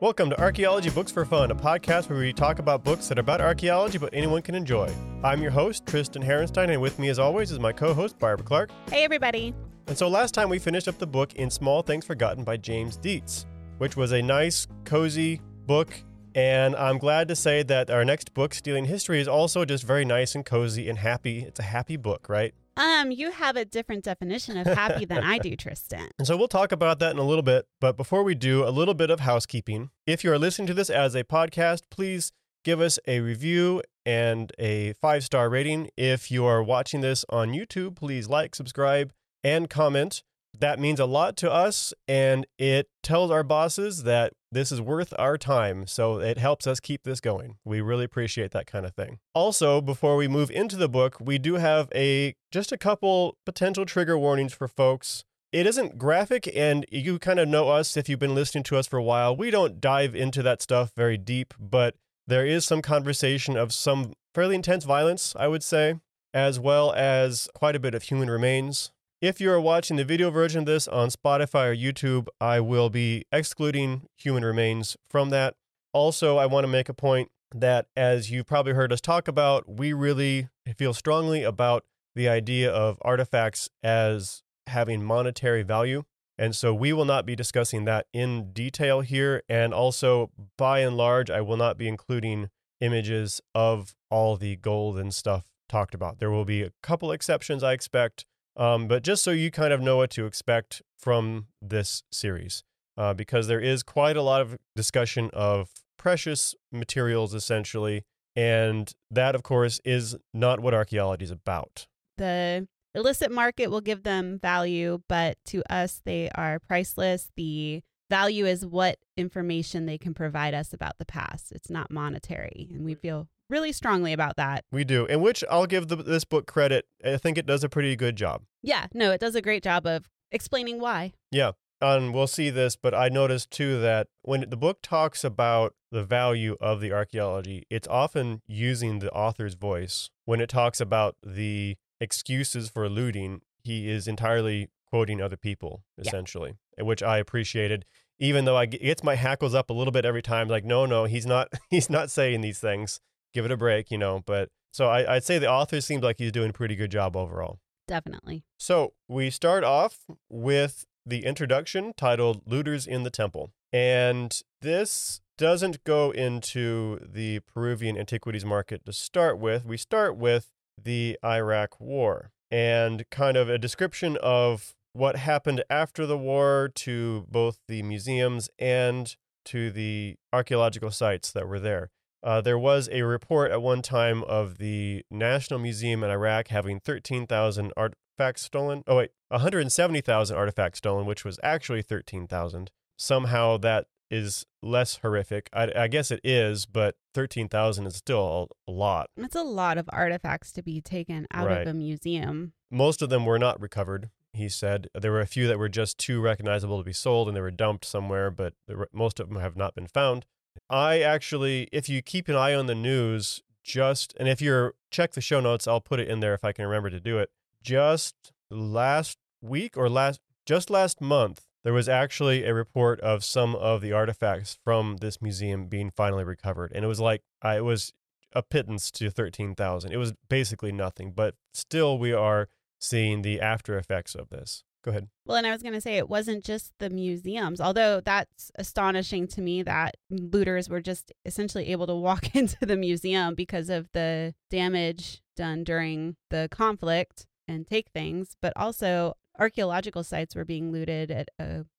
Welcome to Archaeology Books for Fun, a podcast where we talk about books that are about archaeology but anyone can enjoy. I'm your host, Tristan Herenstein, and with me as always is my co host, Barbara Clark. Hey, everybody. And so last time we finished up the book In Small Things Forgotten by James Deetz, which was a nice, cozy book. And I'm glad to say that our next book, Stealing History, is also just very nice and cozy and happy. It's a happy book, right? Um, you have a different definition of happy than I do, Tristan. And so we'll talk about that in a little bit. But before we do, a little bit of housekeeping. If you are listening to this as a podcast, please give us a review and a five star rating. If you are watching this on YouTube, please like, subscribe, and comment. That means a lot to us, and it tells our bosses that this is worth our time. So it helps us keep this going. We really appreciate that kind of thing. Also, before we move into the book, we do have a just a couple potential trigger warnings for folks. It isn't graphic, and you kind of know us if you've been listening to us for a while. We don't dive into that stuff very deep, but there is some conversation of some fairly intense violence, I would say, as well as quite a bit of human remains. If you are watching the video version of this on Spotify or YouTube, I will be excluding human remains from that. Also, I want to make a point that, as you've probably heard us talk about, we really feel strongly about the idea of artifacts as having monetary value. And so we will not be discussing that in detail here. And also, by and large, I will not be including images of all the gold and stuff talked about. There will be a couple exceptions, I expect. Um, but just so you kind of know what to expect from this series, uh, because there is quite a lot of discussion of precious materials, essentially. And that, of course, is not what archaeology is about. The illicit market will give them value, but to us, they are priceless. The value is what information they can provide us about the past. It's not monetary. And we feel really strongly about that. We do, in which I'll give the, this book credit. I think it does a pretty good job. Yeah, no, it does a great job of explaining why. Yeah. And we'll see this, but I noticed too that when the book talks about the value of the archaeology, it's often using the author's voice. When it talks about the excuses for looting, he is entirely quoting other people, essentially, yeah. which I appreciated. Even though I it gets my hackles up a little bit every time, like, no, no, he's not, he's not saying these things. Give it a break, you know. But so I, I'd say the author seems like he's doing a pretty good job overall. Definitely. So we start off with the introduction titled Looters in the Temple. And this doesn't go into the Peruvian antiquities market to start with. We start with the Iraq War and kind of a description of what happened after the war to both the museums and to the archaeological sites that were there. Uh, there was a report at one time of the National Museum in Iraq having 13,000 artifacts stolen. Oh, wait, 170,000 artifacts stolen, which was actually 13,000. Somehow that is less horrific. I, I guess it is, but 13,000 is still a, lot. It's a lot of artifacts to be taken out right. of a museum. Most of them were not recovered, he said. There were a few that were just too recognizable to be sold and they were dumped somewhere, but the, most of them have not been found. I actually, if you keep an eye on the news, just and if you're check the show notes, I'll put it in there if I can remember to do it. Just last week or last just last month, there was actually a report of some of the artifacts from this museum being finally recovered, and it was like it was a pittance to thirteen thousand. It was basically nothing, but still, we are seeing the after effects of this. Go ahead. Well, and I was going to say it wasn't just the museums, although that's astonishing to me that looters were just essentially able to walk into the museum because of the damage done during the conflict and take things, but also archaeological sites were being looted at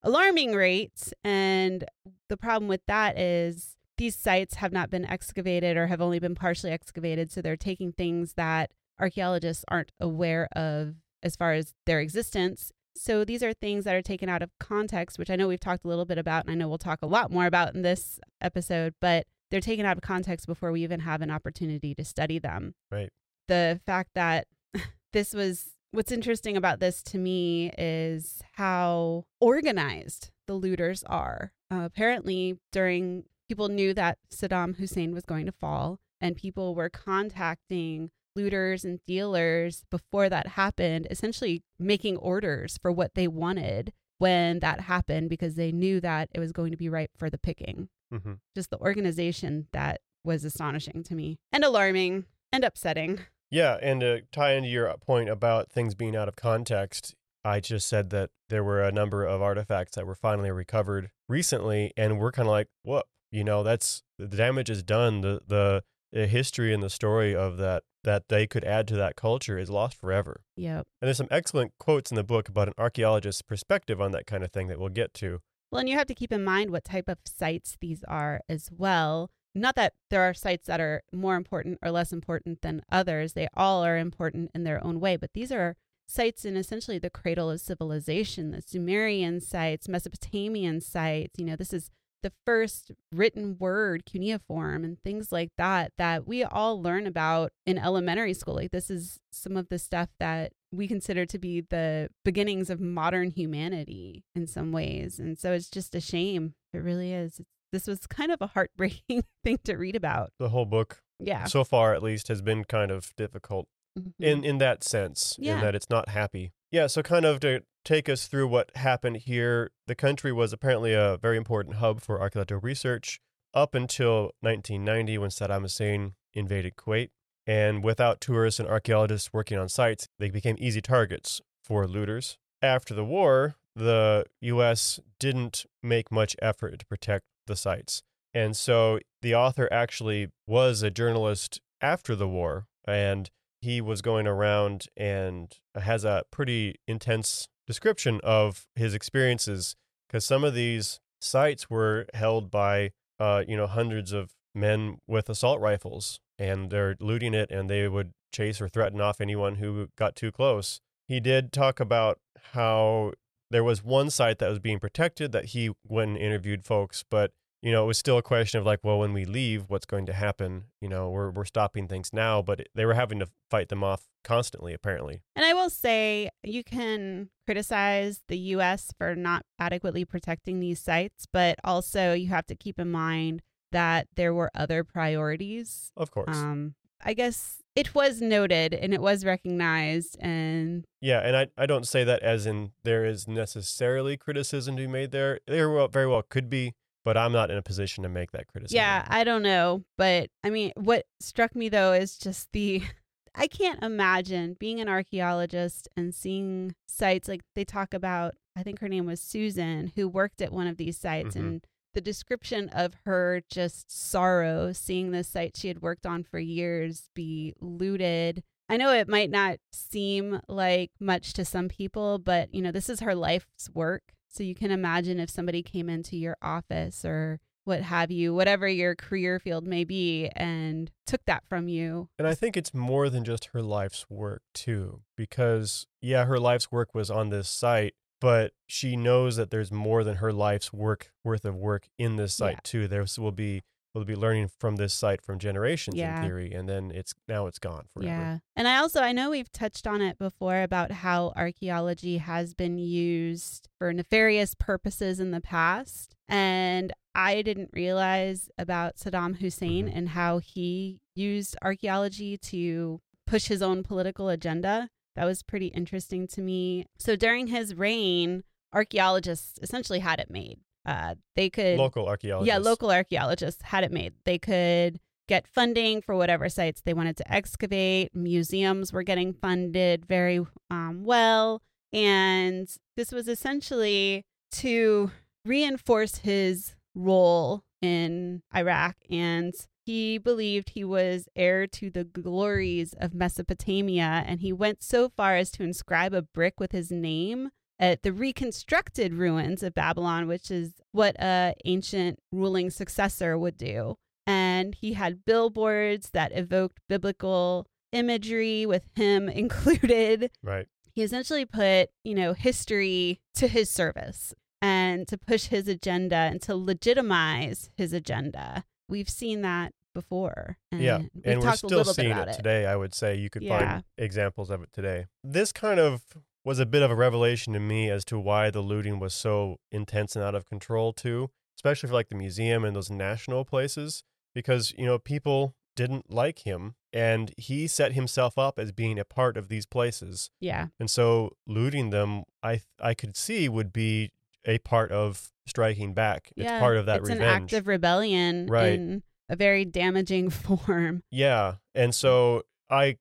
alarming rates. And the problem with that is these sites have not been excavated or have only been partially excavated. So they're taking things that archaeologists aren't aware of as far as their existence so these are things that are taken out of context, which I know we've talked a little bit about, and I know we'll talk a lot more about in this episode, but they're taken out of context before we even have an opportunity to study them. Right. The fact that this was what's interesting about this to me is how organized the looters are. Uh, apparently, during people knew that Saddam Hussein was going to fall, and people were contacting looters and dealers before that happened, essentially making orders for what they wanted when that happened because they knew that it was going to be ripe for the picking. hmm Just the organization that was astonishing to me and alarming and upsetting. Yeah, and to tie into your point about things being out of context, I just said that there were a number of artifacts that were finally recovered recently, and we're kind of like, "What? You know, that's the damage is done. The the the history and the story of that that they could add to that culture is lost forever." Yep. And there's some excellent quotes in the book about an archaeologist's perspective on that kind of thing that we'll get to. Well, and you have to keep in mind what type of sites these are as well. Not that there are sites that are more important or less important than others. They all are important in their own way, but these are sites in essentially the cradle of civilization, the Sumerian sites, Mesopotamian sites. You know, this is the first written word, cuneiform, and things like that, that we all learn about in elementary school. Like, this is some of the stuff that we consider to be the beginnings of modern humanity in some ways. And so it's just a shame. It really is. This was kind of a heartbreaking thing to read about. The whole book, Yeah. so far at least, has been kind of difficult Mhm. in in that sense in Yeah. that it's not happy yeah so kind of to take us through what happened here the country was apparently a very important hub for archaeological research up until 1990 when saddam hussein invaded kuwait and without tourists and archaeologists working on sites they became easy targets for looters. After the war the us didn't make much effort to protect the sites and so the author actually was a journalist after the war and he was going around and has a pretty intense description of his experiences because some of these sites were held by uh, you know hundreds of men with assault rifles and they're looting it and they would chase or threaten off anyone who got too close. He did talk about how there was one site that was being protected that he went and interviewed folks but you know, it was still a question of like, well, when we leave, what's going to happen? You know, we're we're stopping things now, but they were having to fight them off constantly, apparently. And I will say you can criticize the US for not adequately protecting these sites, but also you have to keep in mind that there were other priorities. Of course, Um, I guess it was noted and it was recognized and yeah, and I I don't say that as in there is necessarily criticism to be made there. There well, very well could be, but I'm not in a position to make that criticism. yeah, I don't know, but I mean what struck me though is just the I can't imagine being an archaeologist and seeing sites like they talk about I think her name was Susan who worked at one of these sites Mhm. and the description of her just sorrow seeing this site she had worked on for years be looted. I know it might not seem like much to some people, but you know, this is her life's work. So you can imagine if somebody came into your office or what have you, whatever your career field may be, and took that from you. And I think it's more than just her life's work, too, because, yeah, her life's work was on this site, but she knows that there's more than her life's work worth of work in this site, Yeah. too. There will be, will be learning from this site from generations Yeah. in theory, and then it's now it's gone forever. Yeah. And I also, I know we've touched on it before about how archaeology has been used for nefarious purposes in the past. And I didn't realize about Saddam Hussein Mhm. and how he used archaeology to push his own political agenda. That was pretty interesting to me. So during his reign, archaeologists essentially had it made. Uh, they could Local archaeologists. yeah, local archaeologists had it made. They could get funding for whatever sites they wanted to excavate. Museums were getting funded very um, well. And this was essentially to reinforce his role in Iraq. And he believed he was heir to the glories of Mesopotamia. And he went so far as to inscribe a brick with his name at the reconstructed ruins of Babylon, which is what a ancient ruling successor would do. And he had billboards that evoked biblical imagery with him included. Right. He essentially put, you know, history to his service and to push his agenda and to legitimize his agenda. We've seen that before. And yeah, and we're a still little seeing it it. today. I would say you could Yeah. find examples of it today. This kind of was a bit of a revelation to me as to why the looting was so intense and out of control too, especially for like the museum and those national places, because you know people didn't like him, and he set himself up as being a part of these places, Yeah. and so looting them, I I could see would be a part of striking back. yeah, it's part of that it's revenge. an act of rebellion Right. in a very damaging form. Yeah. And so mm. I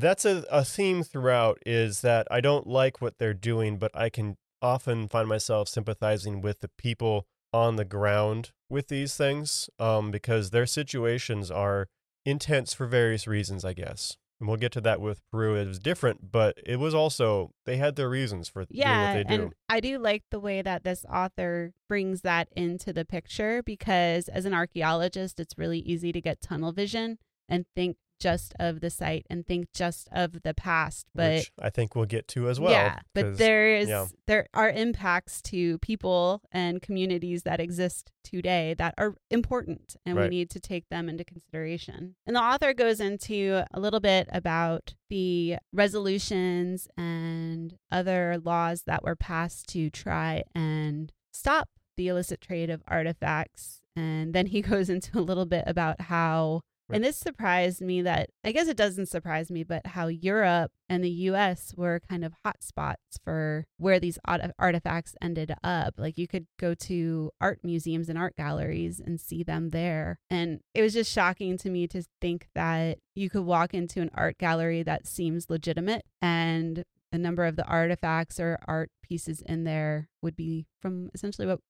that's a, a theme throughout is that I don't like what they're doing, but I can often find myself sympathizing with the people on the ground with these things um, because their situations are intense for various reasons, I guess. And we'll get to that with Peru. It was different, but it was also they had their reasons for Yeah, doing what they do. and I do like the way that this author brings that into the picture because as an archaeologist, it's really easy to get tunnel vision and think just of the site and think just of the past. But which I think we'll get to as well. yeah, but there is yeah. there are impacts to people and communities that exist today that are important and we need to take them into consideration. And the author goes into a little bit about the resolutions and other laws that were passed to try and stop the illicit trade of artifacts. And then he goes into a little bit about how and this surprised me that I guess it doesn't surprise me, but how Europe and the US were kind of hotspots for where these artifacts ended up. Like you could go to art museums and art galleries and see them there. And it was just shocking to me to think that you could walk into an art gallery that seems legitimate and a number of the artifacts or art pieces in there would be from essentially what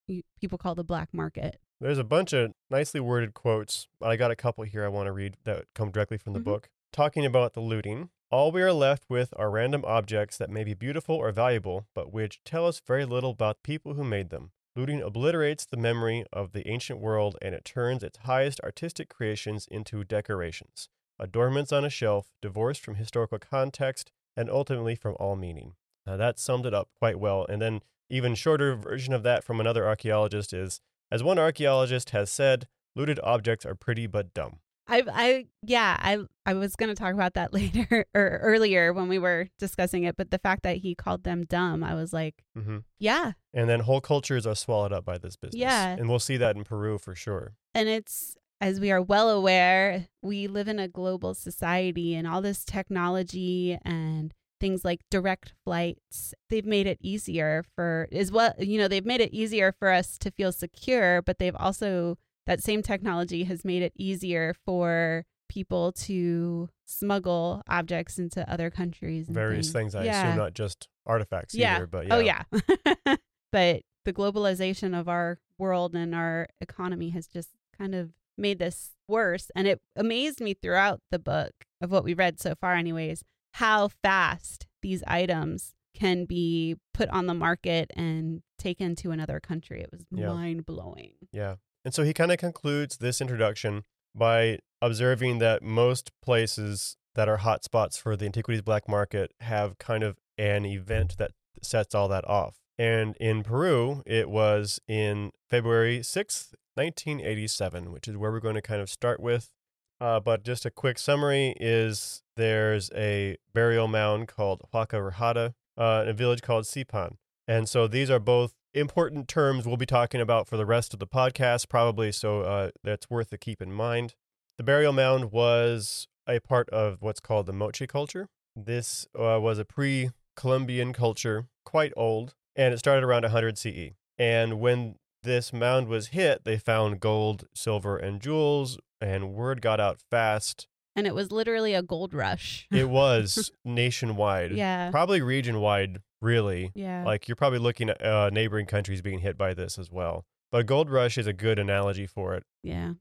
people call the black market. There's a bunch of nicely worded quotes. I got a couple here I want to read that come directly from the Mhm. book. Talking about the looting. All we are left with are random objects that may be beautiful or valuable, but which tell us very little about the people who made them. Looting obliterates the memory of the ancient world and it turns its highest artistic creations into decorations, adornments on a shelf, divorced from historical context and ultimately from all meaning. Now that summed it up quite well. And then even shorter version of that from another archaeologist is as one archaeologist has said, looted objects are pretty but dumb. I, I, yeah, I, I was going to talk about that later or earlier when we were discussing it, but the fact that he called them dumb, I was like, mm-hmm. yeah. And then whole cultures are swallowed up by this business. Yeah. And we'll see that in Peru for sure. And it's, as we are well aware, we live in a global society and all this technology and things like direct flights, they've made it easier for, is what, you know, they've made it easier for us to feel secure, but they've also, that same technology has made it easier for people to smuggle objects into other countries. and Various things, I yeah. assume, not just artifacts Yeah. either, but yeah. Oh, yeah. but the globalization of our world and our economy has just kind of made this worse. And it amazed me throughout the book of what we read so far, anyways, how fast these items can be put on the market and taken to another country. It was Yeah. mind blowing. Yeah. And so he kind of concludes this introduction by observing that most places that are hotspots for the antiquities black market have kind of an event that sets all that off. And in Peru, it was in February 6th, 1987, which is where we're going to kind of start with. Uh, but just a quick summary is there's a burial mound called Huaca Rajada uh, in a village called Sipan. And so these are both important terms we'll be talking about for the rest of the podcast, probably. So uh, that's worth to keep in mind. The burial mound was a part of what's called the Moche culture. This uh, was a pre Columbian culture, quite old, and it started around 100 CE. And when this mound was hit, they found gold, silver, and jewels, and word got out fast. And it was literally a gold rush. It was nationwide, yeah. probably region wide, really. Yeah. Like you're probably looking at uh, neighboring countries being hit by this as well. But gold rush is a good analogy for it, yeah.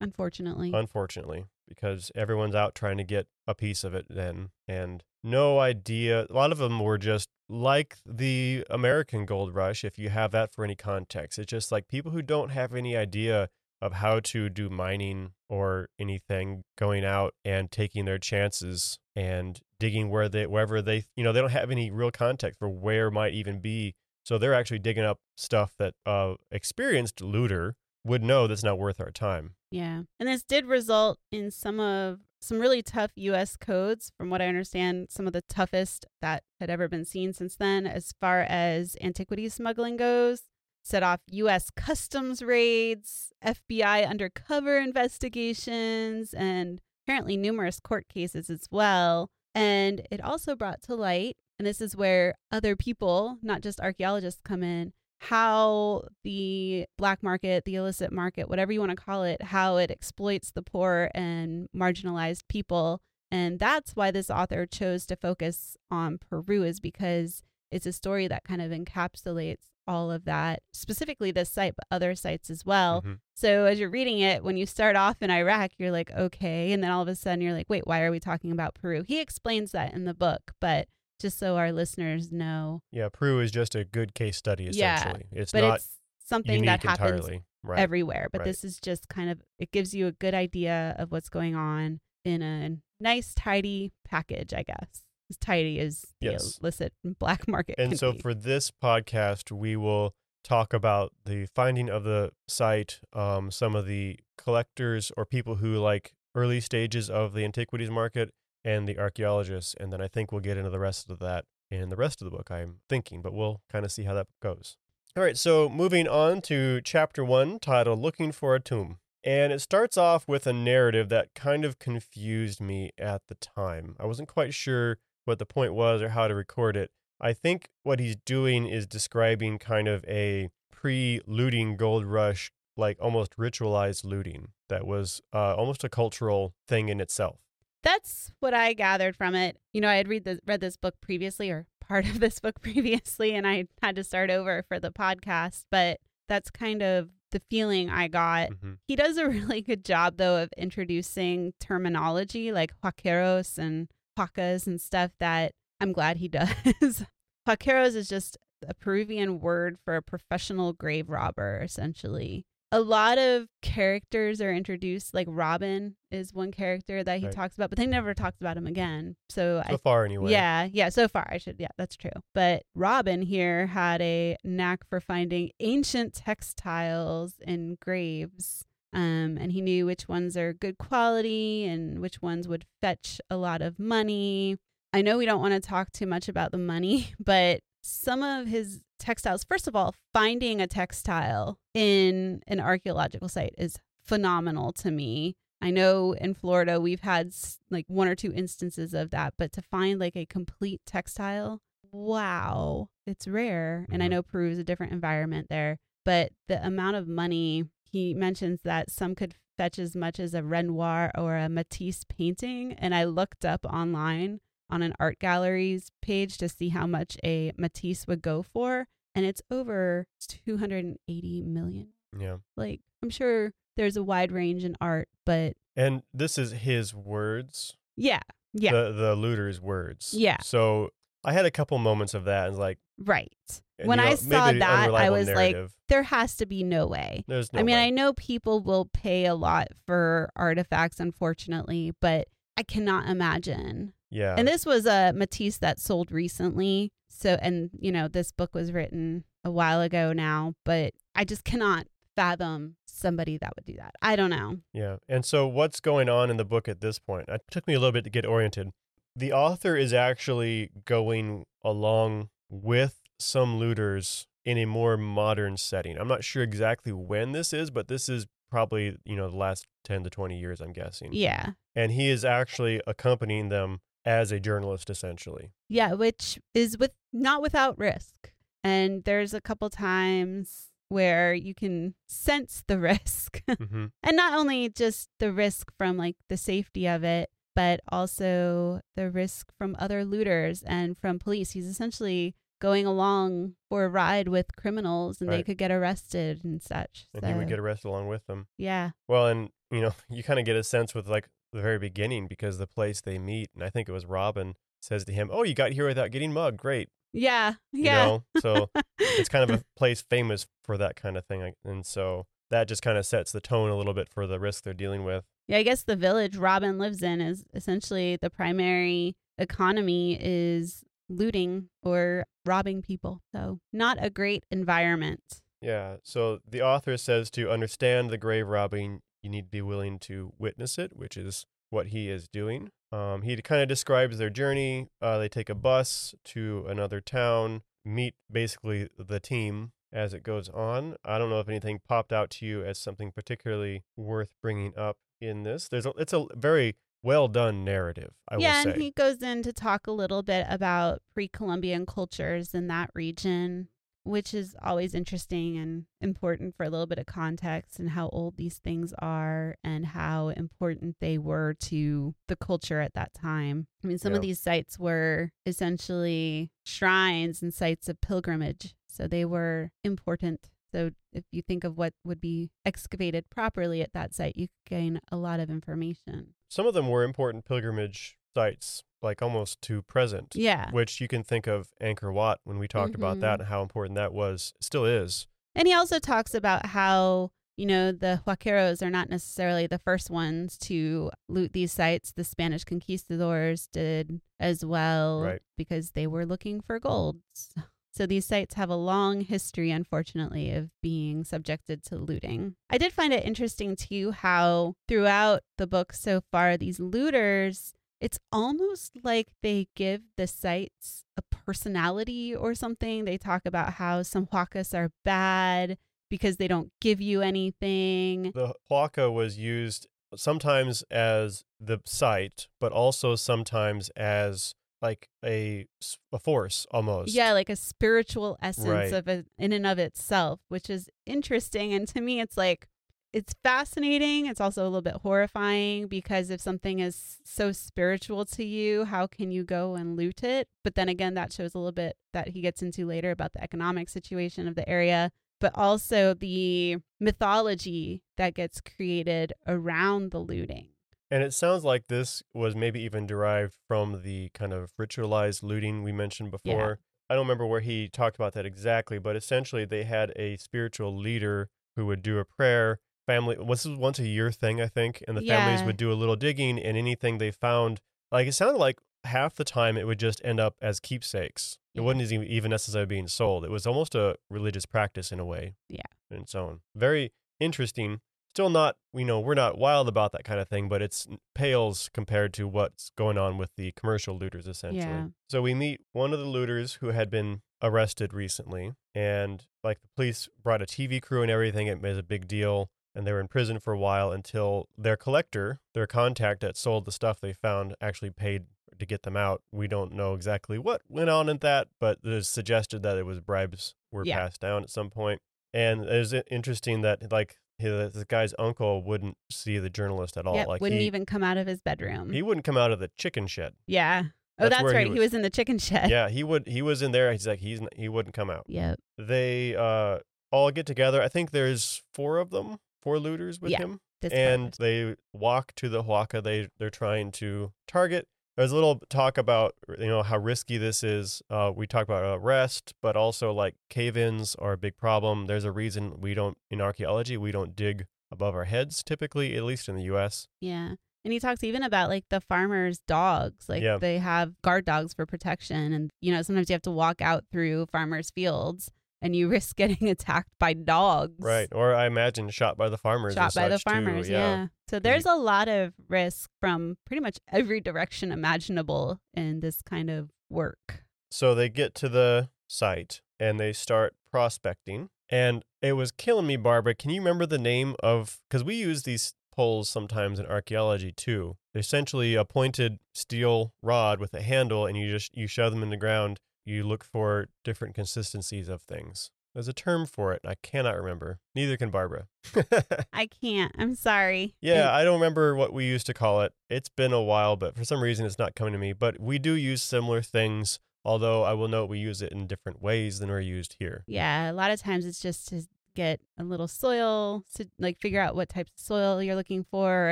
Unfortunately. unfortunately, because everyone's out trying to get a piece of it then, and no idea. A lot of them were just like the American gold rush, if you have that for any context. It's just like people who don't have any idea of how to do mining or anything going out and taking their chances and digging where they wherever they you know they don't have any real context for where might even be so they're actually digging up stuff that uh experienced looter would know that's not worth our time Yeah. And this did result in some of some really tough US codes from what I understand, some of the toughest that had ever been seen since then as far as antiquity smuggling goes. Set off US customs raids, FBI undercover investigations, and apparently numerous court cases as well. And it also brought to light, and this is where other people, not just archaeologists, come in, how the black market, the illicit market, whatever you want to call it, how it exploits the poor and marginalized people. And that's why this author chose to focus on Peru, is because it's a story that kind of encapsulates all of that, specifically this site, but other sites as well. Mhm. So as you're reading it, when you start off in Iraq, you're like, okay. And then all of a sudden you're like, wait, why are we talking about Peru? He explains that in the book, but just so our listeners know, Yeah, Peru is just a good case study Yeah, essentially. it's but not it's something that happens. Right. everywhere. But right. this is just kind of, it gives you a good idea of what's going on in a nice, tidy package, I guess. As tidy as the illicit black market. and so be. for this podcast, we will talk about the finding of the site, um, some of the collectors or people who like early stages of the antiquities market, and the archaeologists. And then I think we'll get into the rest of that in the rest of the book, I'm thinking, but we'll kind of see how that goes. All right, so moving on to chapter one, titled Looking for a Tomb. And it starts off with a narrative that kind of confused me at the time. I wasn't quite sure what the point was or how to record it. I think what he's doing is describing kind of a pre looting gold rush, like almost ritualized looting that was uh, almost a cultural thing in itself. That's what I gathered from it. You know, I had read this read this book previously or part of this book previously and I had to start over for the podcast, but that's kind of the feeling I got. Mhm. He does a really good job though of introducing terminology like huaqueros and huacas and stuff that I'm glad he does. huaqueros is just a Peruvian word for a professional grave robber essentially. A lot of characters are introduced like Robin is one character that he Right. talks about, but they never talked about him again. So I far, anyway. yeah, yeah, so far I should yeah, that's true. But Robin here had a knack for finding ancient textiles in graves. Um, and he knew which ones are good quality and which ones would fetch a lot of money. I know we don't want to talk too much about the money, but some of his textiles, first of all, finding a textile in an archaeological site is phenomenal to me. I know in Florida we've had like one or two instances of that, but to find like a complete textile, wow, it's rare. And I Mhm. know Peru is a different environment there, but the amount of money he mentions that some could fetch as much as a Renoir or a Matisse painting. And I looked up online on an art galleries page to see how much a Matisse would go for, and it's over 280 million. Yeah. Like, I'm sure there's a wide range in art, but And this is his words. yeah, yeah, The, the looter's words. Yeah. So I had a couple moments of that and like, right. and, When you I saw that, I was like. There has to be no way. there's no I mean, way. I know people will pay a lot for artifacts, unfortunately, but I cannot imagine. yeah. And this was a Matisse that sold recently. So, and you know, this book was written a while ago now, but I just cannot fathom somebody that would do that. I don't know. Yeah. And so what's going on in the book at this point? It took me a little bit to get oriented. The author is actually going along with some looters in a more modern setting. I'm not sure exactly when this is, but this is probably, you know, the last 10 to 20 years, I'm guessing. Yeah. And he is actually accompanying them as a journalist, essentially. Yeah, which is with not without risk. And there's a couple times where you can sense the risk. hmm and not only just the risk from like the safety of it, but also the risk from other looters and from police. He's essentially going along for a ride with criminals and they could get arrested and such. And he would get arrested along with them. yeah. Well, and, you know, you kind of get a sense with like the very beginning because the place they meet, and I think it was Robin, says to him, Oh, you got here without getting mugged. Great. Yeah. You Yeah. know? So it's kind of a place famous for that kind of thing. And so that just kind of sets the tone a little bit for the risk they're dealing with. Yeah, I guess the village Robin lives in is essentially the primary economy is looting or robbing people. So, not a great environment. Yeah. So the author says to understand the grave robbing, you need to be willing to witness it, which is what he is doing. Um, he kind of describes their journey. Uh, they take a bus to another town, meet basically the team as it goes on. I don't know if anything popped out to you as something particularly worth bringing up in this. There's a, it's a very well done narrative. I yeah, and he goes in to talk a little bit about pre Columbian cultures in that region. which is always interesting and important for a little bit of context and how old these things are and how important they were to the culture at that time. I mean, some of these sites were essentially shrines and sites of pilgrimage, so they were important. So if you think of what would be excavated properly at that site, you gain a lot of information. Some of them were important pilgrimage sites, like almost to present, Yeah. which you can think of Angkor Wat when we talked about Mhm. that and how important that was, still is. And he also talks about how, you know, the Huaqueros are not necessarily the first ones to loot these sites. The Spanish conquistadors did as well Right. because they were looking for gold. So these sites have a long history, unfortunately, of being subjected to looting. I did find it interesting, too, how throughout the book so far, these looters, it's almost like they give the sites a personality or something. They talk about how some huacas are bad because they don't give you anything. The Huaca was used sometimes as the site, but also sometimes as like a a force almost. Yeah, like a spiritual essence Right. of it in and of itself, which is interesting. And to me, it's like, it's fascinating. It's also a little bit horrifying because if something is so spiritual to you, how can you go and loot it? But then again, that shows a little bit that he gets into later about the economic situation of the area, but also the mythology that gets created around the looting. And it sounds like this was maybe even derived from the kind of ritualized looting we mentioned Yeah. before. I don't remember where he talked about that exactly, but essentially they had a spiritual leader who would do a prayer. Family, this was once a year thing, I think, and the families would do a little digging, and anything they found, like it sounded like half the time it would just end up as keepsakes. It wasn't even even necessarily being sold. It was almost a religious practice in a way. Yeah. In its own. Very interesting still not you know we're not wild about that kind of thing but it's pales compared to what's going on with the commercial looters essentially Yeah. so we meet one of the looters who had been arrested recently and like the police brought a tv crew and everything it was a big deal and they were in prison for a while until their collector their contact that sold the stuff they found actually paid to get them out we don't know exactly what went on in that but it's suggested that it was bribes were Yeah. passed down at some point and it was interesting that like the the guy's uncle wouldn't see the journalist at all. Yeah, like wouldn't he, even come out of his bedroom. he wouldn't come out of the chicken shed. yeah. Oh, That's that's, where he right. He was. was in the chicken shed. yeah, he would. He was in there. He's like he's he wouldn't come out. Yep. They uh all get together. I think there's four of them, four looters with Yeah, him, This and they walk to the Huaca. They they're trying to target. There's a little talk about you know how risky this is. Uh, we talk about arrest, but also like cave-ins are a big problem. There's a reason we don't in archaeology we don't dig above our heads typically, at least in the U.S. Yeah. And he talks even about like the farmers' dogs. Like Yeah. they have guard dogs for protection. And, you know, sometimes you have to walk out through farmers' fields and you risk getting attacked by dogs. Right. Or I imagine shot by the farmers. Shot by the such, too. farmers. yeah. So mm-hmm. there's a lot of risk from pretty much every direction imaginable in this kind of work. So they get to the site and they start prospecting. And it was killing me, Barbara. Can you remember the name of? Because we use these poles sometimes in archaeology too. They're essentially a pointed steel rod with a handle, and you just you shove them in the ground. You look for different consistencies of things. There's a term for it. I cannot remember. Neither can Barbara. I can't. I'm sorry. Yeah, I don't remember what we used to call it. It's been a while, but for some reason it's not coming to me. But we do use similar things, although I will note we use it in different ways than are used here. Yeah, a lot of times it's just to get a little soil to like figure out what types of soil you're looking for, or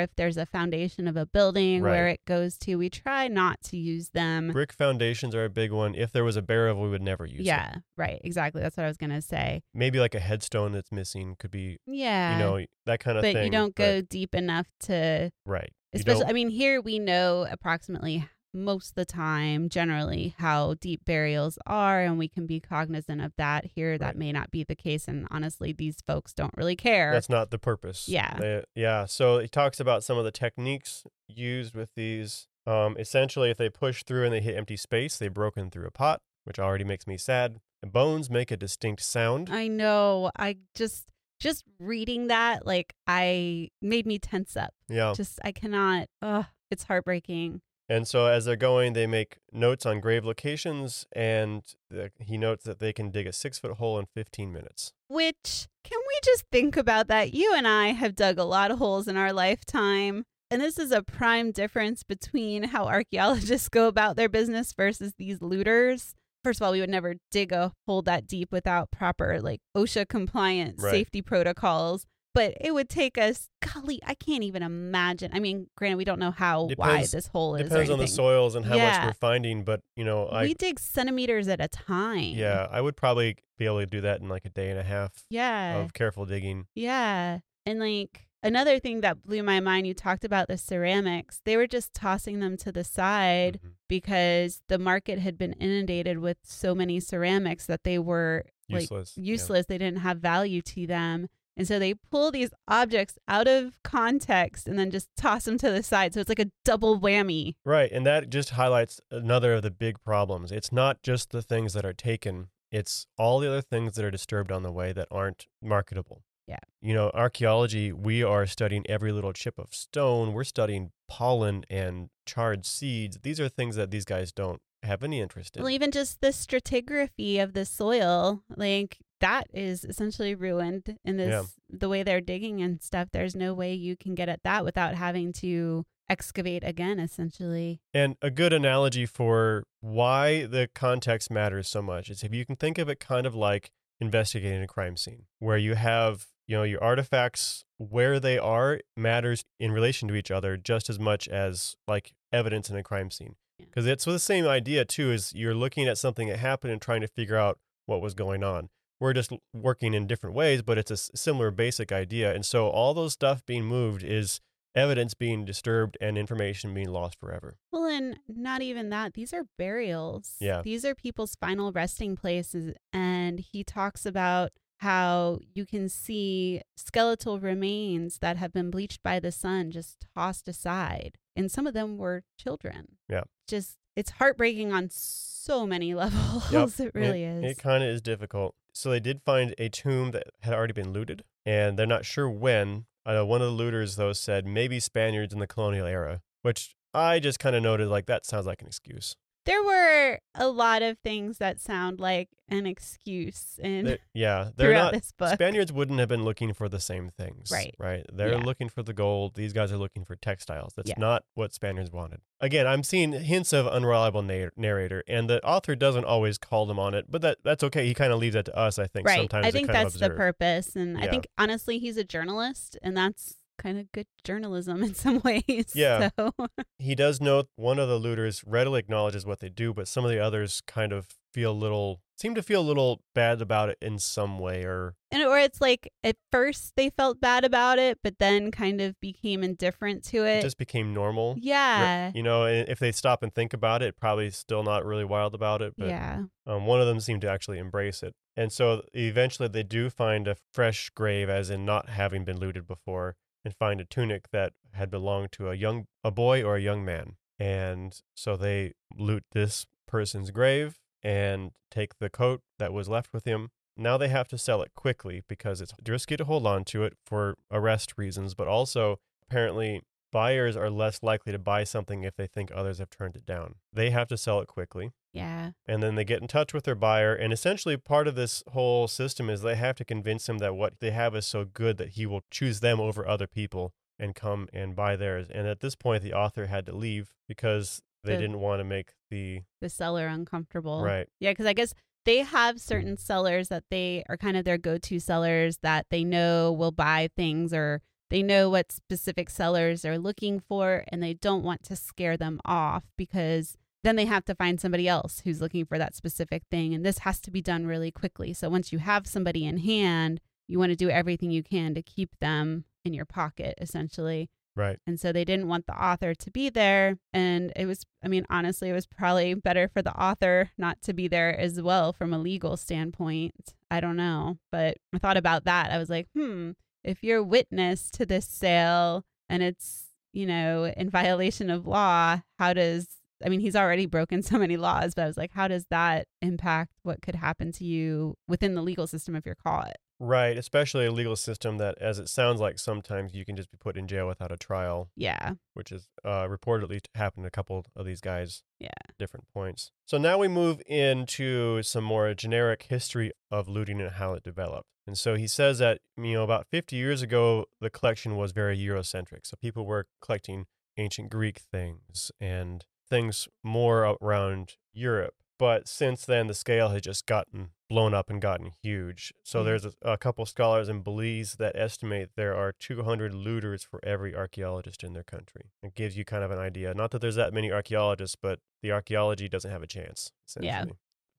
if there's a foundation of a building where it goes to. We try not to use them. Brick foundations are a big one. If there was a burial, we would never use yeah, right. Exactly. That's what I was gonna say. Maybe like a headstone that's missing could be, Yeah. you know, that kind of but thing. you don't go deep enough to right. You especially don't- I mean here we know approximately most of the time generally how deep burials are and we can be cognizant of that. Here that Right. may not be the case and honestly these folks don't really care. That's not the purpose. Yeah. They- yeah. So he talks about some of the techniques used with these. Um, essentially, if they push through and they hit empty space, they've broken through a pot, which already makes me sad. And bones make a distinct sound. I know. I just just reading that like I made me tense up. yeah. Just I cannot. Ugh, it's heartbreaking. And so as they're going, they make notes on grave locations, and the, he notes that they can dig a six foot hole in 15 minutes. Which, can we just think about that? You and I have dug a lot of holes in our lifetime. And this is a prime difference between how archaeologists go about their business versus these looters. First of all, we would never dig a hole that deep without proper, like OSHA compliant Right. safety protocols. But it would take us, golly, I can't even imagine. I mean, granted, we don't know how wide this hole is. Depends on the soils and how much we're finding, but you know, I we dig centimeters at a time. yeah, I would probably be able to do that in like a day and a half Yeah. of careful digging. Yeah. And like another thing that blew my mind, you talked about the ceramics. They were just tossing them to the side Mhm. because the market had been inundated with so many ceramics that they were like Useless. yeah. useless. They didn't have value to them. And so they pull these objects out of context and then just toss them to the side. So it's like a double whammy. Right, and that just highlights another of the big problems. It's not just the things that are taken, it's all the other things that are disturbed on the way that aren't marketable. Yeah. You know, archaeology, we are studying every little chip of stone. We're studying pollen and charred seeds. These are things that these guys don't have any interest in. Well, even just the stratigraphy of the soil, like that is essentially ruined in this Yeah. the way they're digging and stuff. There's no way you can get at that without having to excavate again, essentially. And a good analogy for why the context matters so much is if you can think of it kind of like investigating a crime scene, where you have, you know, your artifacts where they are matters in relation to each other just as much as like evidence in a crime scene. Yeah. Because it's the same idea too, is you're looking at something that happened and trying to figure out what was going on. We're just working in different ways, but it's a similar basic idea. And so all those stuff being moved is evidence being disturbed and information being lost forever. Well, and not even that. These are burials. Yeah. These are people's final resting places. And he talks about how you can see skeletal remains that have been bleached by the sun just tossed aside. And some of them were children. Yeah. Just, it's heartbreaking on so many levels. It really it, is. It kind of is difficult. So they did find a tomb that had already been looted, and they're not sure when. Uh, one of the looters, though, said maybe Spaniards in the colonial era, which I just kind of noted like that sounds like an excuse. There were a lot of things that sound like an excuse in They- yeah, they're throughout not. this book. Spaniards wouldn't have been looking for the same things. Right. Right. They're Yeah. looking for the gold. These guys are looking for textiles. That's Yeah. not what Spaniards wanted. Again, I'm seeing hints of unreliable na- narrator, and the author doesn't always call them on it, but that that's okay. He kind of leaves that to us, I think, right. sometimes I think that's the purpose. And I think honestly, he's a journalist, and that's kind of good journalism in some ways. Yeah. So He does note one of the looters readily acknowledges what they do, but some of the others kind of feel a little, seem to feel a little bad about it in some way, or and or it's like at first they felt bad about it, but then kind of became indifferent to it it. just became normal. Yeah. You know, if they stop and think about it, probably still not really wild about it, but yeah. um, one of them seemed to actually embrace it. And so eventually they do find a fresh grave, as in not having been looted before, and find a tunic that had belonged to a young a boy or a young man. And so they loot this person's grave and take the coat that was left with him. Now they have to sell it quickly because it's risky to hold on to it for arrest reasons, but also apparently buyers are less likely to buy something if they think others have turned it down. They have to sell it quickly Yeah. and then they get in touch with their buyer and essentially part of this whole system is they have to convince him that what they have is so good that he will choose them over other people and come and buy theirs and at this point the author had to leave because they The- didn't want to make the The seller uncomfortable. right Yeah, because I guess they have certain sellers that they are kind of their go to sellers that they know will buy things or they know what specific sellers are looking for and they don't want to scare them off because then they have to find somebody else who's looking for that specific thing. And this has to be done really quickly. So once you have somebody in hand, you want to do everything you can to keep them in your pocket, essentially. right And so they didn't want the author to be there. And it was, I mean, honestly, it was probably better for the author not to be there as well from a legal standpoint. I don't know. But I thought about that. I was like, hmm, if you're witness to this sale and it's, you know, in violation of law, how does, I mean, he's already broken so many laws, but I was like, how does that impact what could happen to you within the legal system if you're caught? Right, especially a legal system that, as it sounds like, sometimes you can just be put in jail without a trial, Yeah. which is uh, reportedly happened to a couple of these guys. Yeah. Different points. So now we move into some more generic history of looting and how it developed. And so he says that, you know, about 50 years ago, the collection was very Eurocentric. So people were collecting ancient Greek things and things more around Europe. But since then, the scale has just gotten blown up and gotten huge. So there's a, a couple scholars in Belize that estimate there are 200 looters for every archaeologist in their country. It gives you kind of an idea. Not that there's that many archaeologists, but the archaeology doesn't have a chance. Yeah.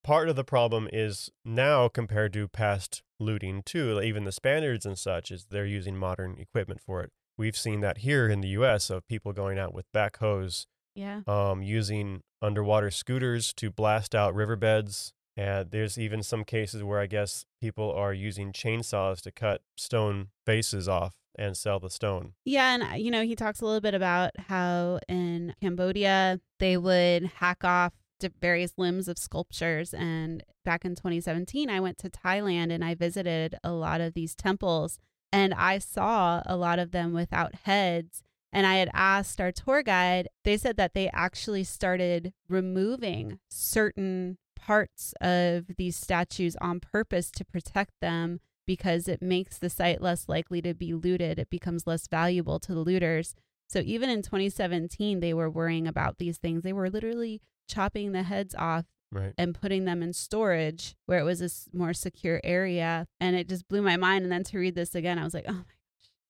Part of the problem is now compared to past looting too. like Even the Spaniards and such is they're using modern equipment for it. We've seen that here in the U.S. of people going out with backhoes Yeah. um, using underwater scooters to blast out riverbeds. And there's even some cases where I guess people are using chainsaws to cut stone faces off and sell the stone. Yeah, and uh, you know, he talks a little bit about how in Cambodia they would hack off various limbs of sculptures and back in 2017 I went to Thailand and I visited a lot of these temples and I saw a lot of them without heads and I had asked our tour guide, they said that they actually started removing certain parts of these statues on purpose to protect them because it makes the site less likely to be looted. It becomes less valuable to the looters. So even in 2017, they were worrying about these things. They were literally chopping the heads off Right. and putting them in storage where it was a more secure area. And it just blew my mind. And then to read this again, I was like, oh my.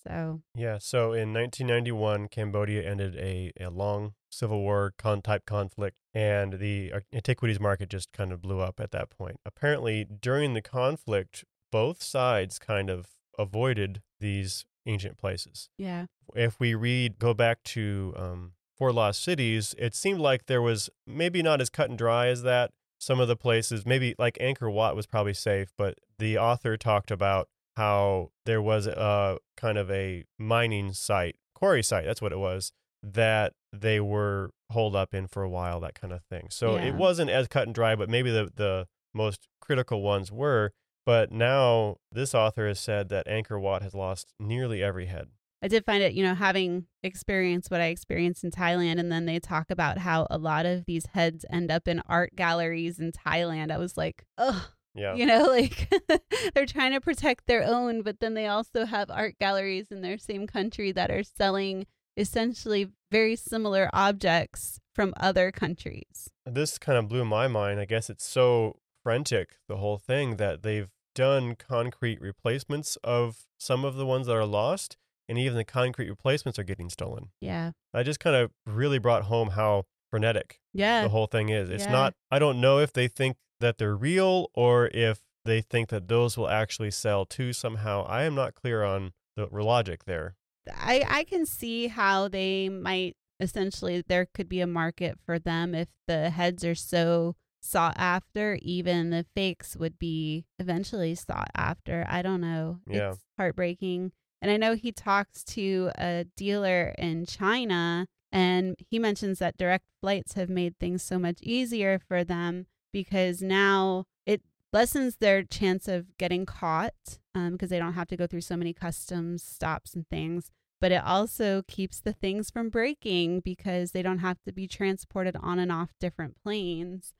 So, Yeah. So in 1991, Cambodia ended a, a long civil war con- type conflict, and the uh, antiquities market just kind of blew up at that point. Apparently, during the conflict, both sides kind of avoided these ancient places. yeah. if we read go back to um, four lost cities it seemed like there was maybe not as cut and dry as that some of the places maybe like angkor wat was probably safe but the author talked about how there was a kind of a mining site quarry site that's what it was that they were holed up in for a while that kind of thing so Yeah. it wasn't as cut and dry but maybe the, the most critical ones were but now this author has said that Angkor wat has lost nearly every head I did find it, you know, having experienced what I experienced in Thailand, and then they talk about how a lot of these heads end up in art galleries in Thailand. I was like, oh, yeah you know, like they're trying to protect their own, but then they also have art galleries in their same country that are selling essentially very similar objects from other countries. this kind of blew my mind. I guess it's so frantic, the whole thing, that they've done concrete replacements of some of the ones that are lost, and even the concrete replacements are getting stolen. Yeah. I just kind of really brought home how frenetic Yeah. the whole thing is. It's Yeah. not, I don't know if they think that they're real or if they think that those will actually sell too somehow. I am not clear on the logic there. I I can see how they might essentially there could be a market for them if the heads are so sought after even the fakes would be eventually sought after i don't know Yeah. it's heartbreaking and i know he talks to a dealer in china and he mentions that direct flights have made things so much easier for them because now it lessens their chance of getting caught um, because they don't have to go through so many customs stops and things but it also keeps the things from breaking because they don't have to be transported on and off different planes.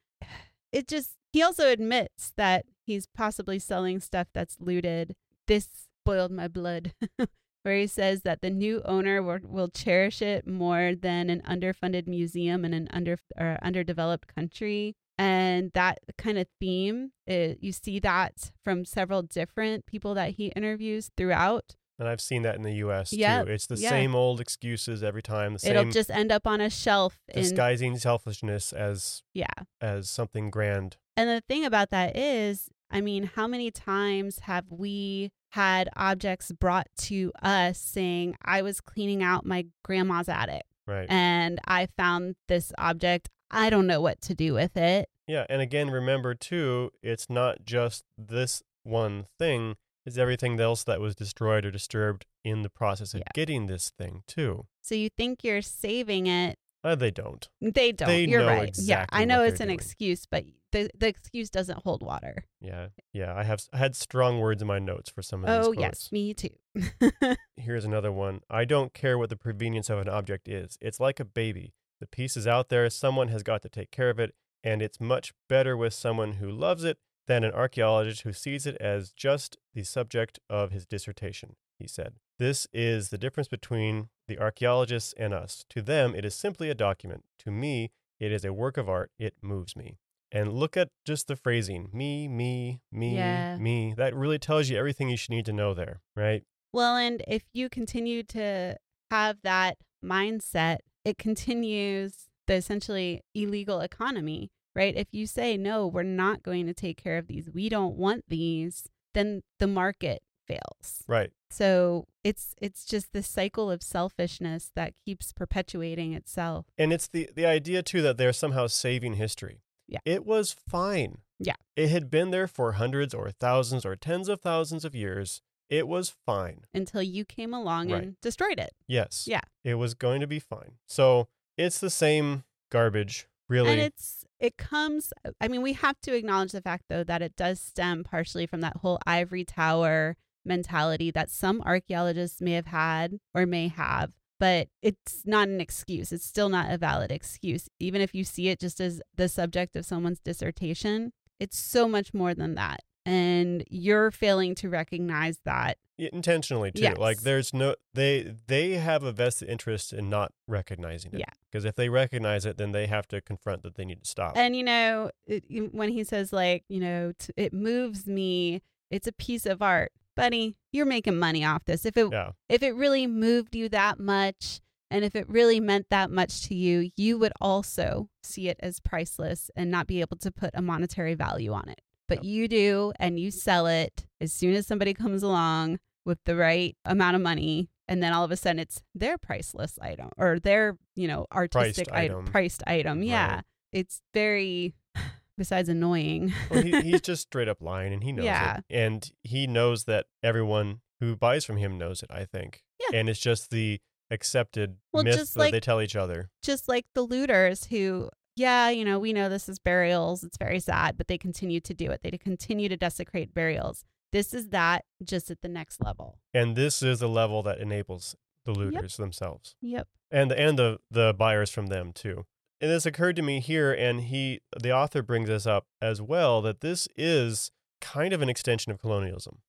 It just, he also admits that he's possibly selling stuff that's looted. This boiled my blood, where he says that the new owner will, will cherish it more than an underfunded museum in an under or underdeveloped country. And that kind of theme, it, you see that from several different people that he interviews throughout. And I've seen that in the US Yep, too. It's the yeah. same old excuses every time, the It'll just end up on a shelf in disguising selfishness as yeah. as something grand. And the thing about that is, I mean, how many times have we had objects brought to us saying, I was cleaning out my grandma's attic Right. and I found this object. I don't know what to do with it. yeah, and again remember too, it's not just this one thing, it's everything else that was destroyed or disturbed in the process of Yeah. getting this thing too. So you think you're saving it. Uh, they don't. They don't. They you're right. yeah, I know it's an doing. excuse, but the the excuse doesn't hold water. Yeah, yeah. I have I had strong words in my notes for some of these Oh yes, me too. Here's another one. I don't care what the provenience of an object is. It's like a baby. The piece is out there. Someone has got to take care of it, and it's much better with someone who loves it than an archaeologist who sees it as just the subject of his dissertation. He said, "This is the difference between the archaeologists and us. To them, it is simply a document. To me, it is a work of art. It moves me." And look at just the phrasing me, me, me, Yeah. me. That really tells you everything you should need to know there, right? Well, and if you continue to have that mindset, it continues the essentially illegal economy, right? If you say, no, we're not going to take care of these, we don't want these, then the market fails. Right. So it's it's just this cycle of selfishness that keeps perpetuating itself. And it's the the idea too that they're somehow saving history. Yeah. It was fine. Yeah. It had been there for hundreds or thousands or tens of thousands of years. It was fine. Until you came along Right. and destroyed it. Yes. Yeah. It was going to be fine. So it's the same garbage, really. And it's it comes uh, I mean, we have to acknowledge the fact though that it does stem partially from that whole ivory tower mentality that some archaeologists may have had or may have, but it's not an excuse. It's still not a valid excuse. Even if you see it just as the subject of someone's dissertation, it's so much more than that. And you're failing to recognize that. Intentionally too. Yes. Like there's no they they have a vested interest in not recognizing it. Yeah. Because if they recognize it, then they have to confront that they need to stop. And you know, it, when he says like, you know, t- it moves me, it's a piece of art. Buddy, you're making money off this. If it yeah. if it really moved you that much and if it really meant that much to you, you would also see it as priceless and not be able to put a monetary value on it. But you do and you sell it as soon as somebody comes along with the right amount of money and then all of a sudden it's their priceless item or their, you know, artistic item, item. priced item. Yeah. Right. It's very besides annoying. Well, he, he's just straight up lying, and he knows Yeah. it. And he knows that everyone who buys from him knows it. I think. Yeah. And it's just the accepted Well, myth that like- they tell each other. just like the looters who yeah you know we know this is burials it's very sad but they continue to do it they continue to desecrate burials this is that just at the next level And this is the level that enables the looters themselves, yep and and the the buyers from them too. And this occurred to me here, and he, the author, brings this up as well that this is kind of an extension of colonialism,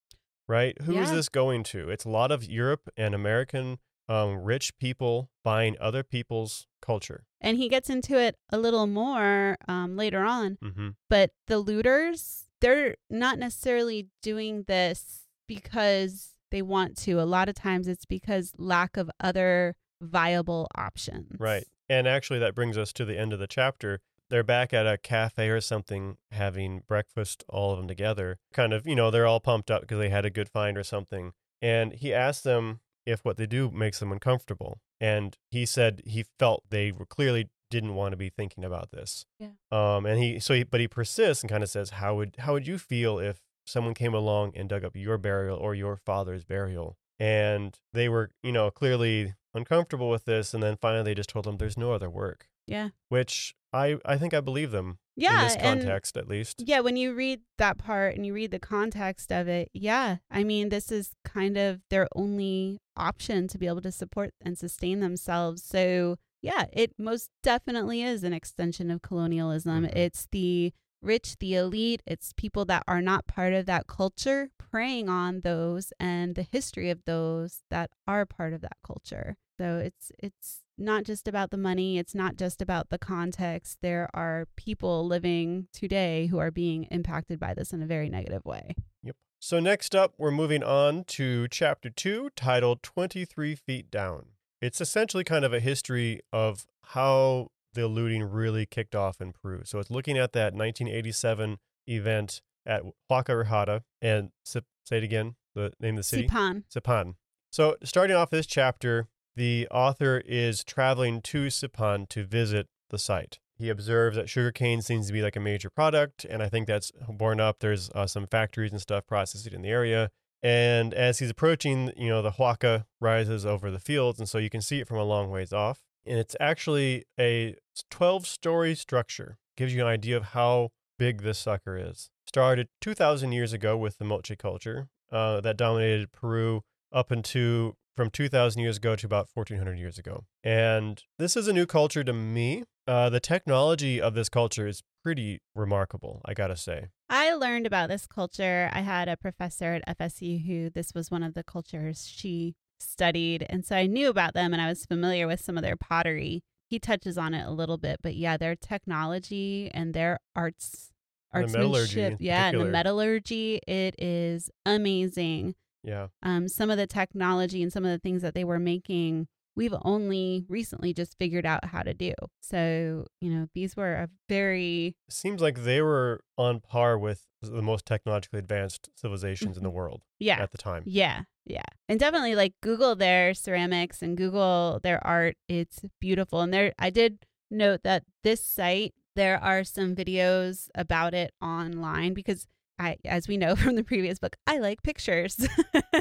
right? Who is Yeah. this going to? It's a lot of Europe and American um, rich people buying other people's culture. and he gets into it a little more um, later on Mm-hmm. but the looters they're not necessarily doing this because they want to a lot of times it's because lack of other viable options Right. And actually, that brings us to the end of the chapter. They're back at a cafe or something having breakfast, all of them together. Kind of, you know, they're all pumped up because they had a good find or something. And he asks them if what they do makes them uncomfortable. And he said he felt they were clearly didn't want to be thinking about this. Yeah. Um, and he, so he, but he persists and kind of says, how would, how would you feel if someone came along and dug up your burial or your father's burial? And they were, you know, clearly uncomfortable with this. And then finally they just told him there's no other work, yeah which I, I think I believe them yeah in this and context, at least. Yeah, when you read that part and you read the context of it, yeah, I mean, this is kind of their only option to be able to support and sustain themselves. So, yeah, it most definitely is an extension of colonialism. Mhm. It's the rich, the elite, it's people that are not part of that culture preying on those and the history of those that are part of that culture. So it's it's not just about the money, it's not just about the context. There are people living today who are being impacted by this in a very negative way. Yep. So next up, we're moving on to chapter two, titled 23 Feet Down. It's essentially kind of a history of how the looting really kicked off in Peru. So it's looking at that 1987 event at Huaca Rajada and say it again, the name of the city? Sipan. Sipan. So, starting off this chapter, the author is traveling to Sipan to visit the site. He observes that sugarcane seems to be like a major product, and I think that's borne up. There's uh, some factories and stuff processing in the area. And as he's approaching, you know, the huaca rises over the fields, and so you can see it from a long ways off. And it's actually a 12 story structure. Gives you an idea of how big this sucker is. Started 2,000 years ago with the Moche culture uh, that dominated Peru up into from 2,000 years ago to about 1,400 years ago. And this is a new culture to me. Uh, the technology of this culture is pretty remarkable, I gotta say. I learned about this culture. I had a professor at FSU who this was one of the cultures she studied. And so I knew about them and I was familiar with some of their pottery. He touches on it a little bit, but yeah, their technology and their arts, And the artsmanship, yeah, and the metallurgy, it is amazing. Yeah. Um, some of the technology and some of the things that they were making, we've only recently just figured out how to do. So, you know, these were a very It seems like they were on par with the most technologically advanced civilizations in the world Mm-hmm. yeah, at the time. Yeah, yeah. And definitely like Google their ceramics and Google their art. It's beautiful. And there I did note that this site there are some videos about it online because I as we know from the previous book, I like pictures.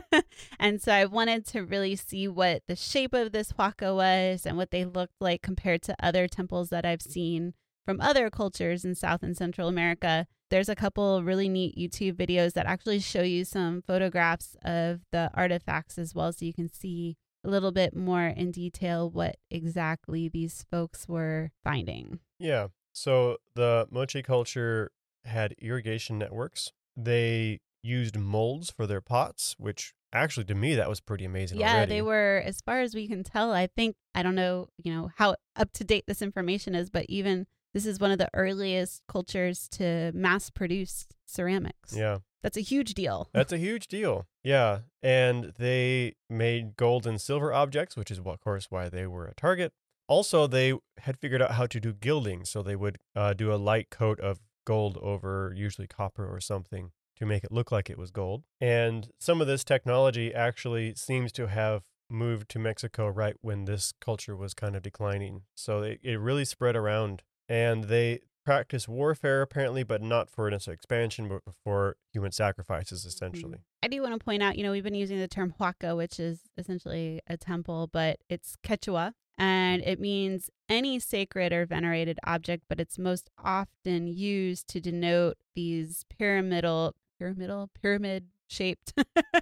and so I wanted to really see what the shape of this huaca was and what they looked like compared to other temples that I've seen from other cultures in South and Central America. There's a couple really neat YouTube videos that actually show you some photographs of the artifacts as well, so you can see a little bit more in detail what exactly these folks were finding. Yeah. So the Moche culture had irrigation networks. They used molds for their pots, which actually to me that was pretty amazing yeah, already. they were, as far as we can tell, I think, I don't know, you know, how up to date this information is, but even this is one of the earliest cultures to mass produce ceramics. Yeah. That's a huge deal. That's a huge deal. Yeah. And they made gold and silver objects, which is, of course, why they were a target. Also, they had figured out how to do gilding. So they would uh, do a light coat of gold over usually copper or something to make it look like it was gold. And some of this technology actually seems to have moved to Mexico right when this culture was kind of declining. So it, it really spread around. And they practice warfare apparently, but not for its expansion, but for human sacrifices mm-hmm. essentially. I do want to point out, you know, we've been using the term huaca, which is essentially a temple, but it's Quechua and it means any sacred or venerated object, but it's most often used to denote these pyramidal, pyramidal, pyramid shaped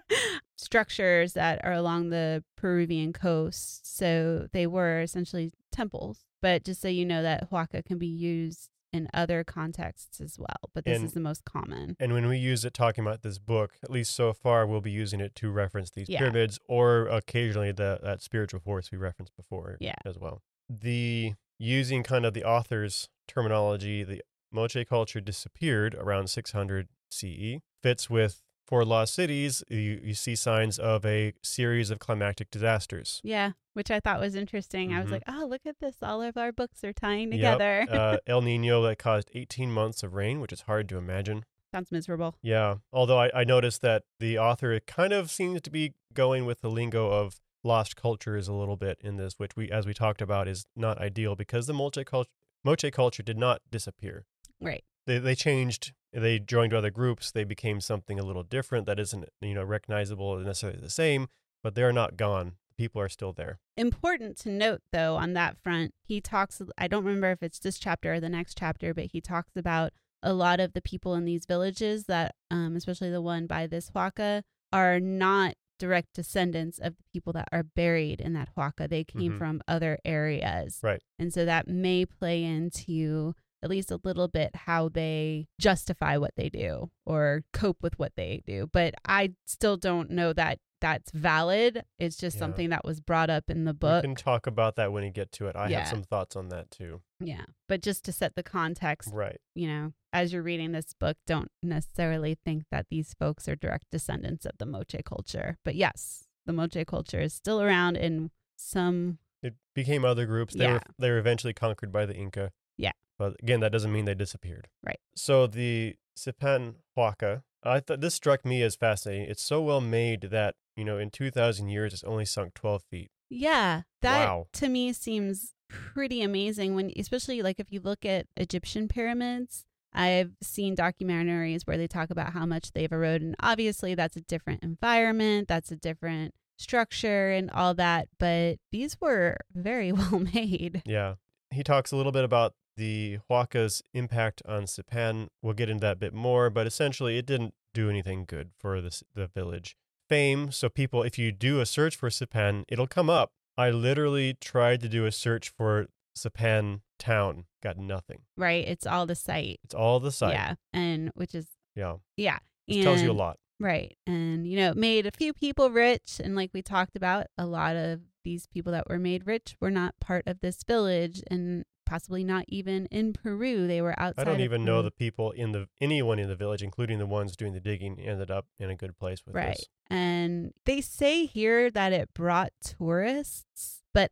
structures that are along the Peruvian coast. So they were essentially temples. But just so you know that huaca can be used in other contexts as well, but this And- is the most common. And when we use it talking about this book, at least so far, we'll be using it to reference these Yeah. pyramids or occasionally the that spiritual force we referenced before Yeah. as well. The using kind of the author's terminology, the Moche culture disappeared around 600 CE. Fits with four lost cities, you, you see signs of a series of climactic disasters. Yeah, which I thought was interesting. I was Mhm. like, oh, look at this. All of our books are tying Yep, together. uh, El Nino that caused 18 months of rain, which is hard to imagine. Sounds miserable. Yeah. Although I, I noticed that the author kind of seems to be going with the lingo of lost cultures a little bit in this, which we, as we talked about, is not ideal because the Moche culture, Moche culture did not disappear. Right. They, they changed. They joined other groups. They became something a little different that isn't, you know, recognizable or necessarily the same, but they're not gone. People are still there. Important to note, though, on that front, he talks, I don't remember if it's this chapter or the next chapter, but he talks about a lot of the people in these villages that, um, especially the one by this Huaca, are not direct descendants of the people that are buried in that Huaca. They came Mhm. from other areas. Right. And so that may play into at least a little bit how they justify what they do or cope with what they do. But I still don't know that that's valid. It's just Yeah. something that was brought up in the book. We can talk about that when you get to it. I Yeah. have some thoughts on that too. yeah. But just to set the context, Right. you know, as you're reading this book, don't necessarily think that these folks are direct descendants of the Moche culture. But yes, the Moche culture is still around in some It became other groups. They were Yeah. they were eventually conquered by the Inca. Yeah. But again, that doesn't mean they disappeared. Right. So the Sipan Huaca, I thought this struck me as fascinating. It's so well made that, you know, in 2000 years it's only sunk 12 feet. Yeah, that Wow. to me seems pretty amazing when especially like if you look at Egyptian pyramids. I've seen documentaries where they talk about how much they've eroded and obviously that's a different environment, that's a different structure and all that, but these were very well made. Yeah. He talks a little bit about the Huaca's impact on Sipan. We'll get into that a bit more, but essentially, it didn't do anything good for this, the village. Fame, so people, if you do a search for Sipan, it'll come up. I literally tried to do a search for Sipan town, got nothing. Right. It's all the site. It's all the site. Yeah. And which is, Yeah. yeah. It tells you a lot. Right. And, you know, it made a few people rich. And like we talked about, a lot of these people that were made rich were not part of this village and possibly not even in Peru. They were outside. I don't even know the people in the anyone in the village, including the ones doing the digging, ended up in a good place with Right. this. And they say here that it brought tourists, but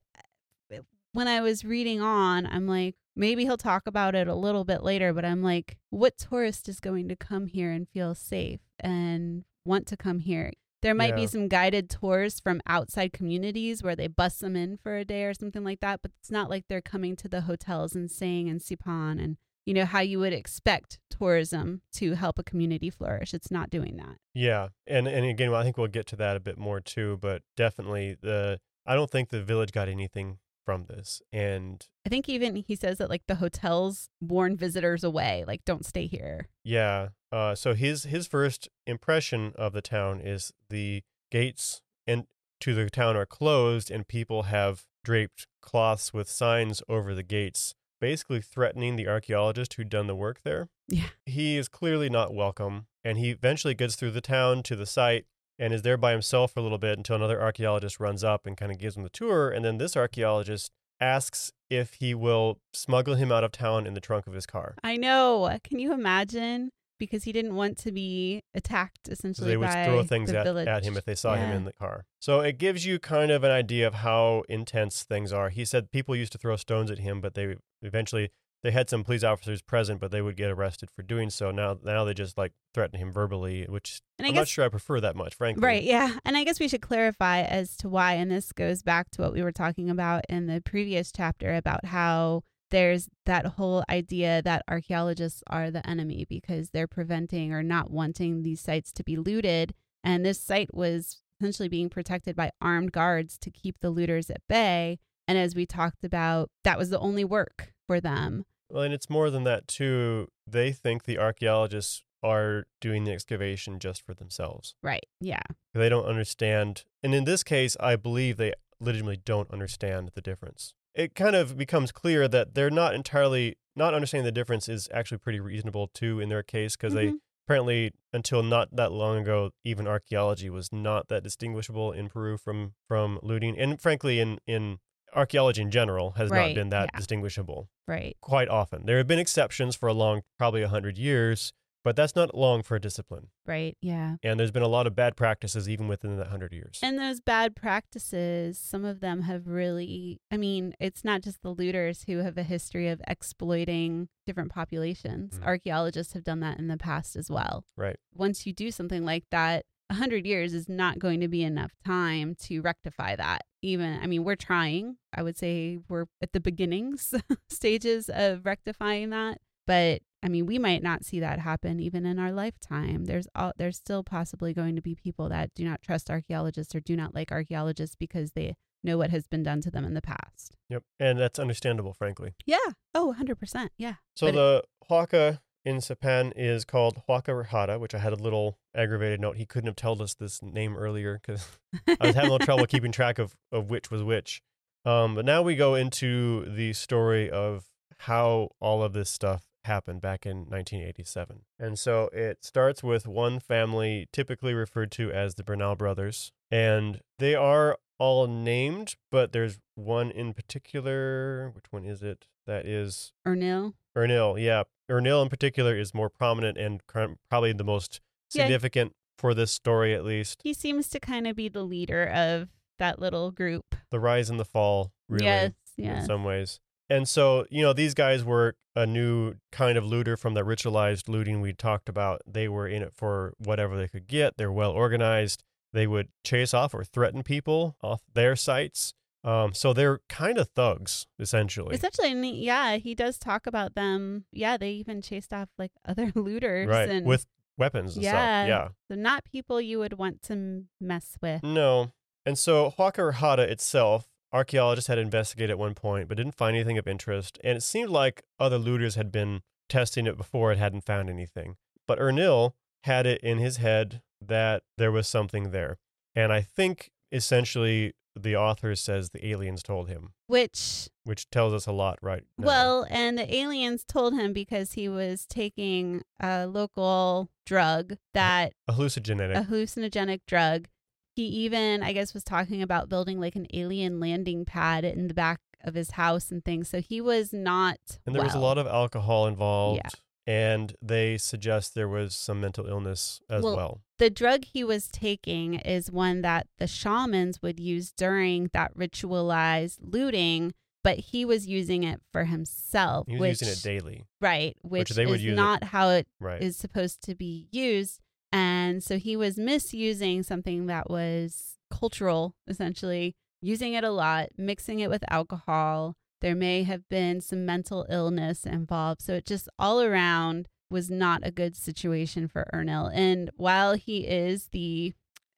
uh, when I was reading on, I'm like, maybe he'll talk about it a little bit later, but I'm like, what tourist is going to come here and feel safe and want to come here? There might Yeah. be some guided tours from outside communities where they bus them in for a day or something like that, but it's not like they're coming to the hotels and staying in Sipan and you know how you would expect tourism to help a community flourish. It's not doing that. Yeah, and and again, I think we'll get to that a bit more too. But definitely, the I don't think the village got anything from this, and I think even he says that like the hotels warn visitors away, like don't stay here. yeah. Uh, so his his first impression of the town is the gates and to the town are closed, and people have draped cloths with signs over the gates, basically threatening the archaeologist who'd done the work there. Yeah. he is clearly not welcome and he eventually gets through the town to the site and is there by himself for a little bit until another archaeologist runs up and kind of gives him the tour and then this archaeologist asks if he will smuggle him out of town in the trunk of his car. I know. Can you imagine? Because he didn't want to be attacked so essentially they would throw things at, at him if they saw him in the car. So it gives you kind of an idea of how intense things are. He said people used to throw stones at him but they eventually they had some police officers present but they would get arrested for doing so now now they just like threaten him verbally which And I i'm guess not sure i prefer that much frankly Right, yeah. And I guess we should clarify as to why, and this goes back to what we were talking about in the previous chapter about how there's that whole idea that archaeologists are the enemy because they're preventing or not wanting these sites to be looted. And this site was essentially being protected by armed guards to keep the looters at bay. And as we talked about, that was the only work for them. Well, and it's more than that too. They think the archaeologists are doing the excavation just for themselves. Right. Yeah. They don't understand. And in this case, I believe they legitimately don't understand the difference. It kind of becomes clear that they're not entirely not understanding the difference is actually pretty reasonable too in their case because they Mhm. apparently until not that long ago even archaeology was not that distinguishable in Peru from from looting and frankly in in archaeology in general has not been that yeah. distinguishable Right. quite often. There have been exceptions for a long, probably a hundred years, but that's not long for a discipline. Right. Yeah. And there's been a lot of bad practices even within that hundred years. And those bad practices, some of them have really, I mean, it's not just the looters who have a history of exploiting different populations. Mhm. Archaeologists have done that in the past as well. right. Once you do something like that, a 100 years is not going to be enough time to rectify that. Even, I mean, we're trying. I would say we're at the beginnings stages of rectifying that. But I mean, we might not see that happen even in our lifetime. There's all, there's still possibly going to be people that do not trust archaeologists or do not like archaeologists because they know what has been done to them in the past. Yep. And that's understandable, frankly. Yeah. Oh, 100%. Yeah. So But it- the Huaca in Sipan is called Huaca Rajada, which I had a little aggravated note. He couldn't have told us this name earlier because I was having a little trouble keeping track of, of which was which. Um, but now we go into the story of how all of this stuff happened back in 1987. And so it starts with one family typically referred to as the Bernal brothers. And they are all named, but there's one in particular. Which one is it? That is Ernil. Ernil. Yeah. Ernil in particular is more prominent and probably the most Yeah. significant for this story, at least. He seems to kind of be the leader of that little group. The rise and the fall, really. Yes. in some ways. And so, you know, these guys were a new kind of looter from the ritualized looting we talked about. They were in it for whatever they could get. They're well organized. They would chase off or threaten people off their sites. Um, so they're kind of thugs, essentially. Essentially, yeah, he does talk about them. Yeah, they even chased off like other looters. right. And With weapons and Yeah. stuff. Yeah. so not people you would want to mess with. No. And so Huaca Rajada itself archaeologists had investigated at one point, but didn't find anything of interest. And it seemed like other looters had been testing it before and hadn't found anything. But Ernil had it in his head that there was something there. And I think essentially the author says the aliens told him, Which, which tells us a lot, right? now. well, and the aliens told him because he was taking a local drug that a hallucinogenic. a hallucinogenic drug. He even, I guess, was talking about building like an alien landing pad in the back of his house and things. So he was not. and there was a lot of alcohol involved. And they suggest there was some mental illness as Well, well. The drug he was taking is one that the shamans would use during that ritualized looting, but he was using it for himself. He was which, using it daily, Right, which, they would is use it- not how it right? is supposed to be used. And so he was misusing something that was cultural, essentially, using it a lot, mixing it with alcohol. There may have been some mental illness involved. So it just all around was not a good situation for Ernil. And while he is the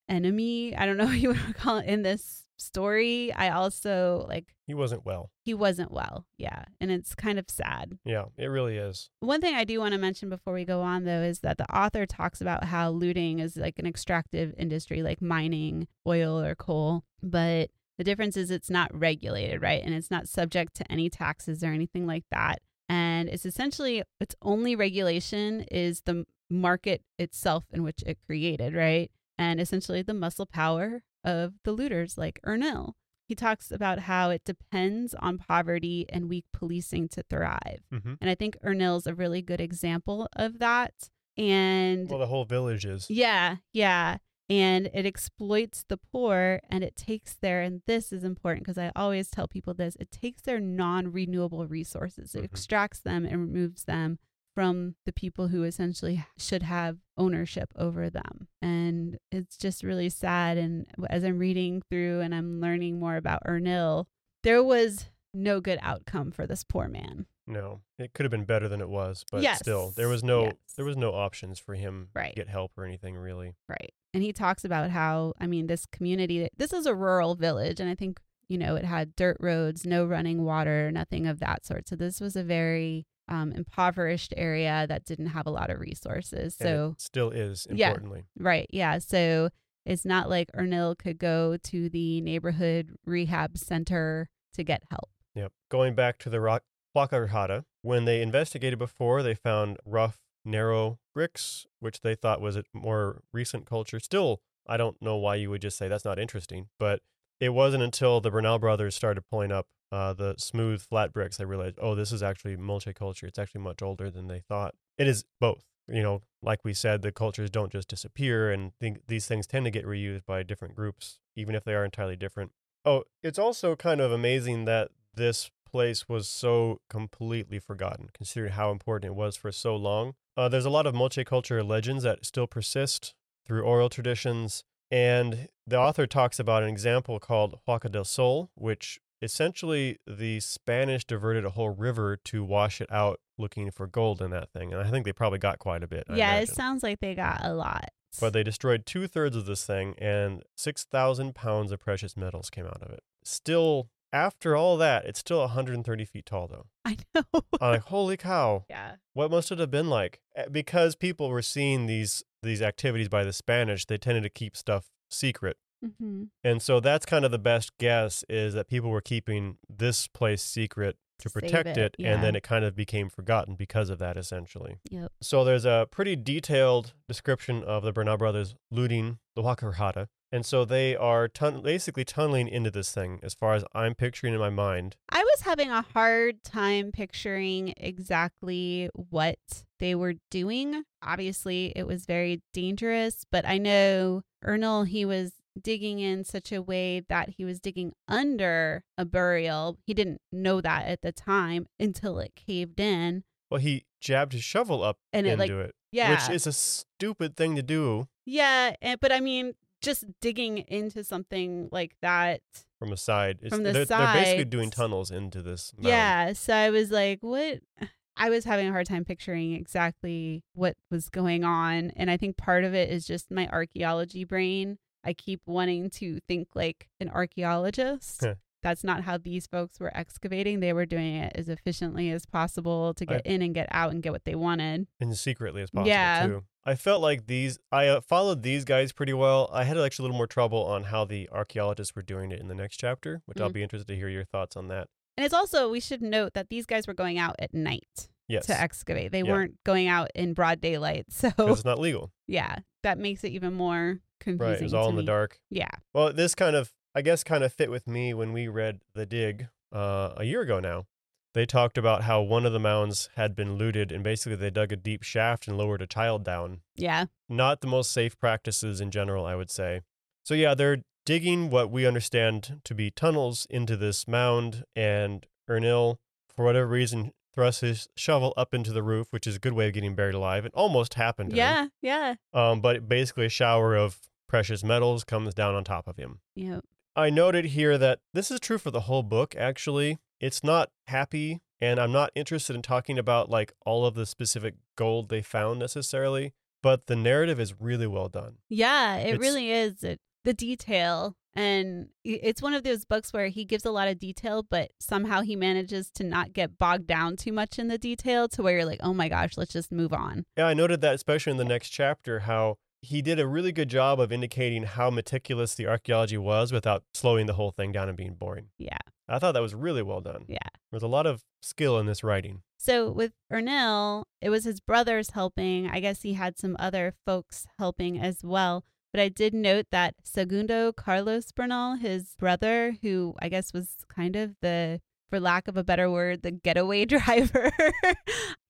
enemy, I don't know what you would call it in this story, I also like he wasn't well. he wasn't well. Yeah. And it's kind of sad. Yeah, it really is. One thing I do want to mention before we go on, though, is that the author talks about how looting is like an extractive industry, like mining oil or coal. But the difference is it's not regulated, right? And it's not subject to any taxes or anything like that. And it's essentially its only regulation is the market itself in which it created, right? And essentially the muscle power of the looters like Ernil. He talks about how it depends on poverty and weak policing to thrive. hmm And I think Ernil's a really good example of that. And Well, the whole village is. yeah, yeah. And it exploits the poor and it takes their, and this is important because I always tell people this it takes their non renewable resources, it Mhm. extracts them and removes them from the people who essentially should have ownership over them. And it's just really sad. And as I'm reading through and I'm learning more about Ernil, there was no good outcome for this poor man. No, it could have been better than it was, but Yes, still, there was no yes. there was no options for him Right. to get help or anything really. Right. And he talks about how, I mean, this community, this is a rural village. And I think, you know, it had dirt roads, no running water, nothing of that sort. So this was a very um, impoverished area that didn't have a lot of resources. So, it still is Yeah. importantly. right. Yeah. So it's not like Ernil could go to the neighborhood rehab center to get help. Yep. Going back to the rock Huaca Rajada, when they investigated before, they found rough, narrow bricks, which they thought was a more recent culture. Still, I don't know why you would just say that's not interesting, but it wasn't until the Bernal brothers started pulling up uh, the smooth, flat bricks they realized, oh, this is actually multicultural. It's actually much older than they thought. It is both. You know, like we said, the cultures don't just disappear, and think these things tend to get reused by different groups, even if they are entirely different. Oh, it's also kind of amazing that this place was so completely forgotten, considering how important it was for so long. Uh, there's a lot of multicultural legends that still persist through oral traditions, and the author talks about an example called Huaca del Sol, which essentially the Spanish diverted a whole river to wash it out looking for gold in that thing. And I think they probably got quite a bit. Yeah. It sounds like they got a lot. But they destroyed two thirds of this thing, and 6,000 pounds of precious metals came out of it. Still, after all that, it's still 130 feet tall, though. I know. I'm like, holy cow, yeah. what must it have been like? Eh, Because people were seeing these these activities by the Spanish, they tended to keep stuff secret. hmm And so that's kind of the best guess is that people were keeping this place secret to To save protect it, it, and then it kind of became forgotten because of that, essentially. Yep. So there's a pretty detailed description of the Bernal brothers looting the Huaca Rajada. And so they are tun- basically tunneling into this thing, as far as I'm picturing in my mind. I was having a hard time picturing exactly what they were doing. Obviously, it was very dangerous, but I know Ernil, he was digging in such a way that he was digging under a burial. He didn't know that at the time until it caved in. Well, he jabbed his shovel up And it, into like, it, Yeah. which is a stupid thing to do yeah. But I mean, just digging into something like that from a side. It's, From the they're, they're basically doing tunnels into this. Yeah. So I was like, what? I was having a hard time picturing exactly what was going on. And I think part of it is just my archaeology brain. I keep wanting to think like an archaeologist. that's not how these folks were excavating. They were doing it as efficiently as possible to get I- in and get out and get what they wanted. and secretly as possible Yeah. too. I felt like these. I uh, followed these guys pretty well. I had actually a little more trouble on how the archaeologists were doing it in the next chapter, which I'll Mm. be interested to hear your thoughts on that. And it's also we should note that these guys were going out at night Yes, to excavate. They Yeah. weren't going out in broad daylight. So it's not legal. yeah, that makes it even more confusing. Right, it was all in the dark. Yeah. Well, this kind of, I guess, kind of fit with me when we read The Dig uh, a year ago now. They talked about how one of the mounds had been looted, and basically they dug a deep shaft and lowered a child down. Yeah. Not the most safe practices in general, I would say. So, yeah, they're digging what we understand to be tunnels into this mound, and Ernil, for whatever reason, thrusts his shovel up into the roof, which is a good way of getting buried alive. It almost happened to him. Yeah. Yeah. Um, but basically, a shower of precious metals comes down on top of him. Yeah. I noted here that this is true for the whole book, actually. It's not happy, and I'm not interested in talking about like all of the specific gold they found necessarily, but the narrative is really well done. Yeah, it It's- really is. It, the detail. And it's one of those books where he gives a lot of detail, but somehow he manages to not get bogged down too much in the detail to where you're like, oh my gosh, let's just move on. Yeah, I noted that especially in the next chapter, how he did a really good job of indicating how meticulous the archaeology was without slowing the whole thing down and being boring. Yeah. I thought that was really well done. Yeah. There's a lot of skill in this writing. So with Ernil, it was his brothers helping. I guess he had some other folks helping as well. But I did note that Segundo Carlos Bernal, his brother, who I guess was kind of the, for lack of a better word, the getaway driver,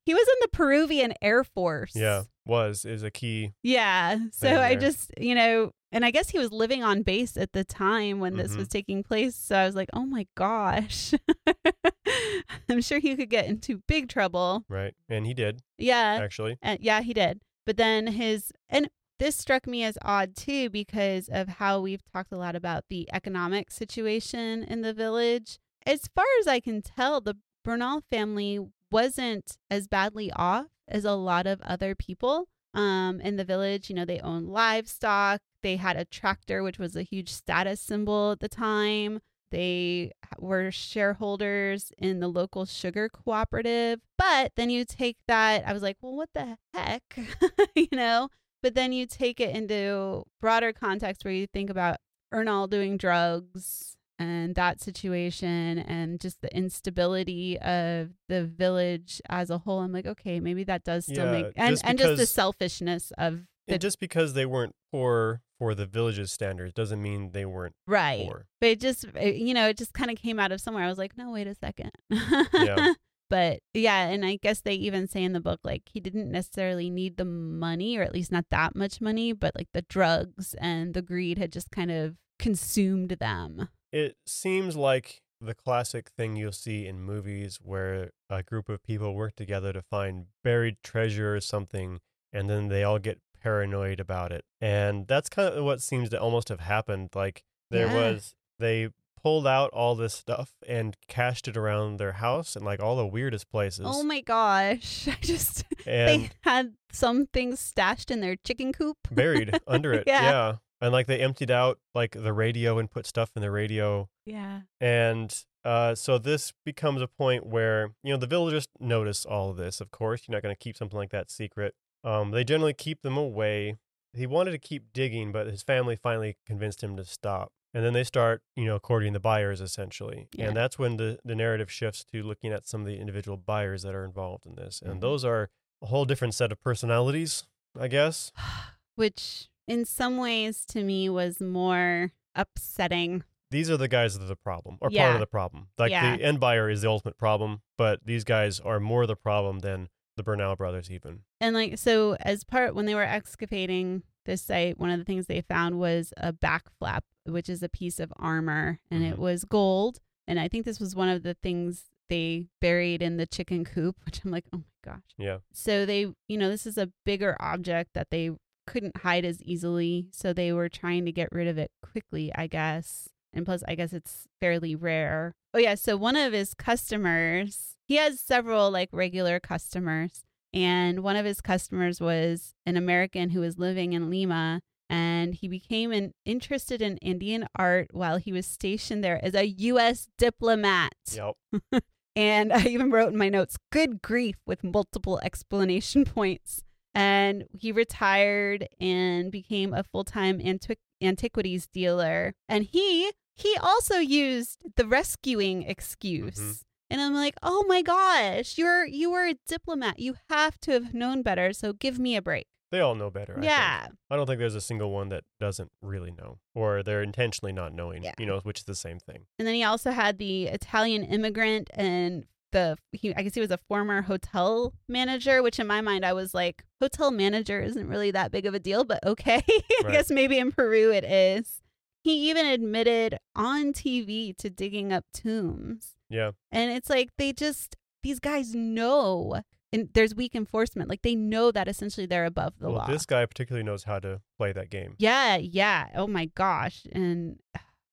he was in the Peruvian Air Force. Yeah, was is a key. Yeah. So I just, you know, and I guess he was living on base at the time when this Mhm. was taking place. So I was like, oh my gosh. I'm sure he could get into big trouble. Right, and he did Yeah. actually. Uh, yeah, he did. But then his, and this struck me as odd too because of how we've talked a lot about the economic situation in the village. As far as I can tell, the Bernal family wasn't as badly off as a lot of other people um, in the village. You know, they owned livestock, they had a tractor, which was a huge status symbol at the time. They were shareholders in the local sugar cooperative. But then you take that, I was like, well, what the heck? you know? But then you take it into broader context where you think about Ernil doing drugs and that situation and just the instability of the village as a whole. I'm like, okay, maybe that does still Yeah, make and just and just the selfishness of the And just because they weren't poor for the village's standards doesn't mean they weren't right. poor. But it just, it- you know, it just kind of came out of somewhere. I was like, no, wait a second. Yeah. But yeah, and I guess they even say in the book, like, he didn't necessarily need the money, or at least not that much money, but like the drugs and the greed had just kind of consumed them. It seems like the classic thing you'll see in movies where a group of people work together to find buried treasure or something, and then they all get paranoid about it. And that's kind of what seems to almost have happened. Like, there Yeah. was, they pulled out all this stuff and cached it around their house in like all the weirdest oh places. Oh my gosh. I just, and they had some things stashed in their chicken coop. buried under it. Yeah. yeah. And like they emptied out like the radio and put stuff in the radio. Yeah. And uh, so this becomes a point where, you know, the villagers notice all of this, of course. You're not going to keep something like that secret. Um, they generally keep them away. He wanted to keep digging, but his family finally convinced him to stop. And then they start, you know, courting the buyers essentially. Yeah. And that's when the, the narrative shifts to looking at some of the individual buyers that are involved in this. And Mhm. those are a whole different set of personalities, I guess. Which in some ways to me was more upsetting. these are the guys that are the problem or part of the problem. Like Yeah. the end buyer is the ultimate problem, but these guys are more the problem than the Bernal brothers even. And like so as part when they were excavating this site, one of the things they found was a back flap, which is a piece of armor and it Mhm. was gold. And I think this was one of the things they buried in the chicken coop, which I'm like, oh my gosh. Yeah. So they, you know, this is a bigger object that they couldn't hide as easily. So they were trying to get rid of it quickly, I guess. And plus, I guess it's fairly rare. Oh, yeah. So one of his customers, he has several like regular customers. And one of his customers was an American who was living in Lima. and he became an interested in Indian art while he was stationed there as a U.S. diplomat. Yep. And I even wrote in my notes, good grief, with multiple explanation points. And he retired and became a full time antiqu- antiquities dealer. And he he also used the rescuing excuse. Mhm. And I'm like, oh my gosh, you're you were a diplomat. You have to have known better. So give me a break. They all know better. I think. yeah. I don't think there's a single one that doesn't really know, or they're intentionally not knowing. Yeah. You know, which is the same thing. And then he also had the Italian immigrant and the he I guess he was a former hotel manager, which in my mind I was like, hotel manager isn't really that big of a deal, but okay. I Right. guess maybe in Peru it is. He even admitted on TV to digging up tombs. Yeah. And it's like they just these guys know and there's weak enforcement. Like they know that essentially they're above the well, law. this guy particularly knows how to play that game. yeah, yeah. Oh my gosh. And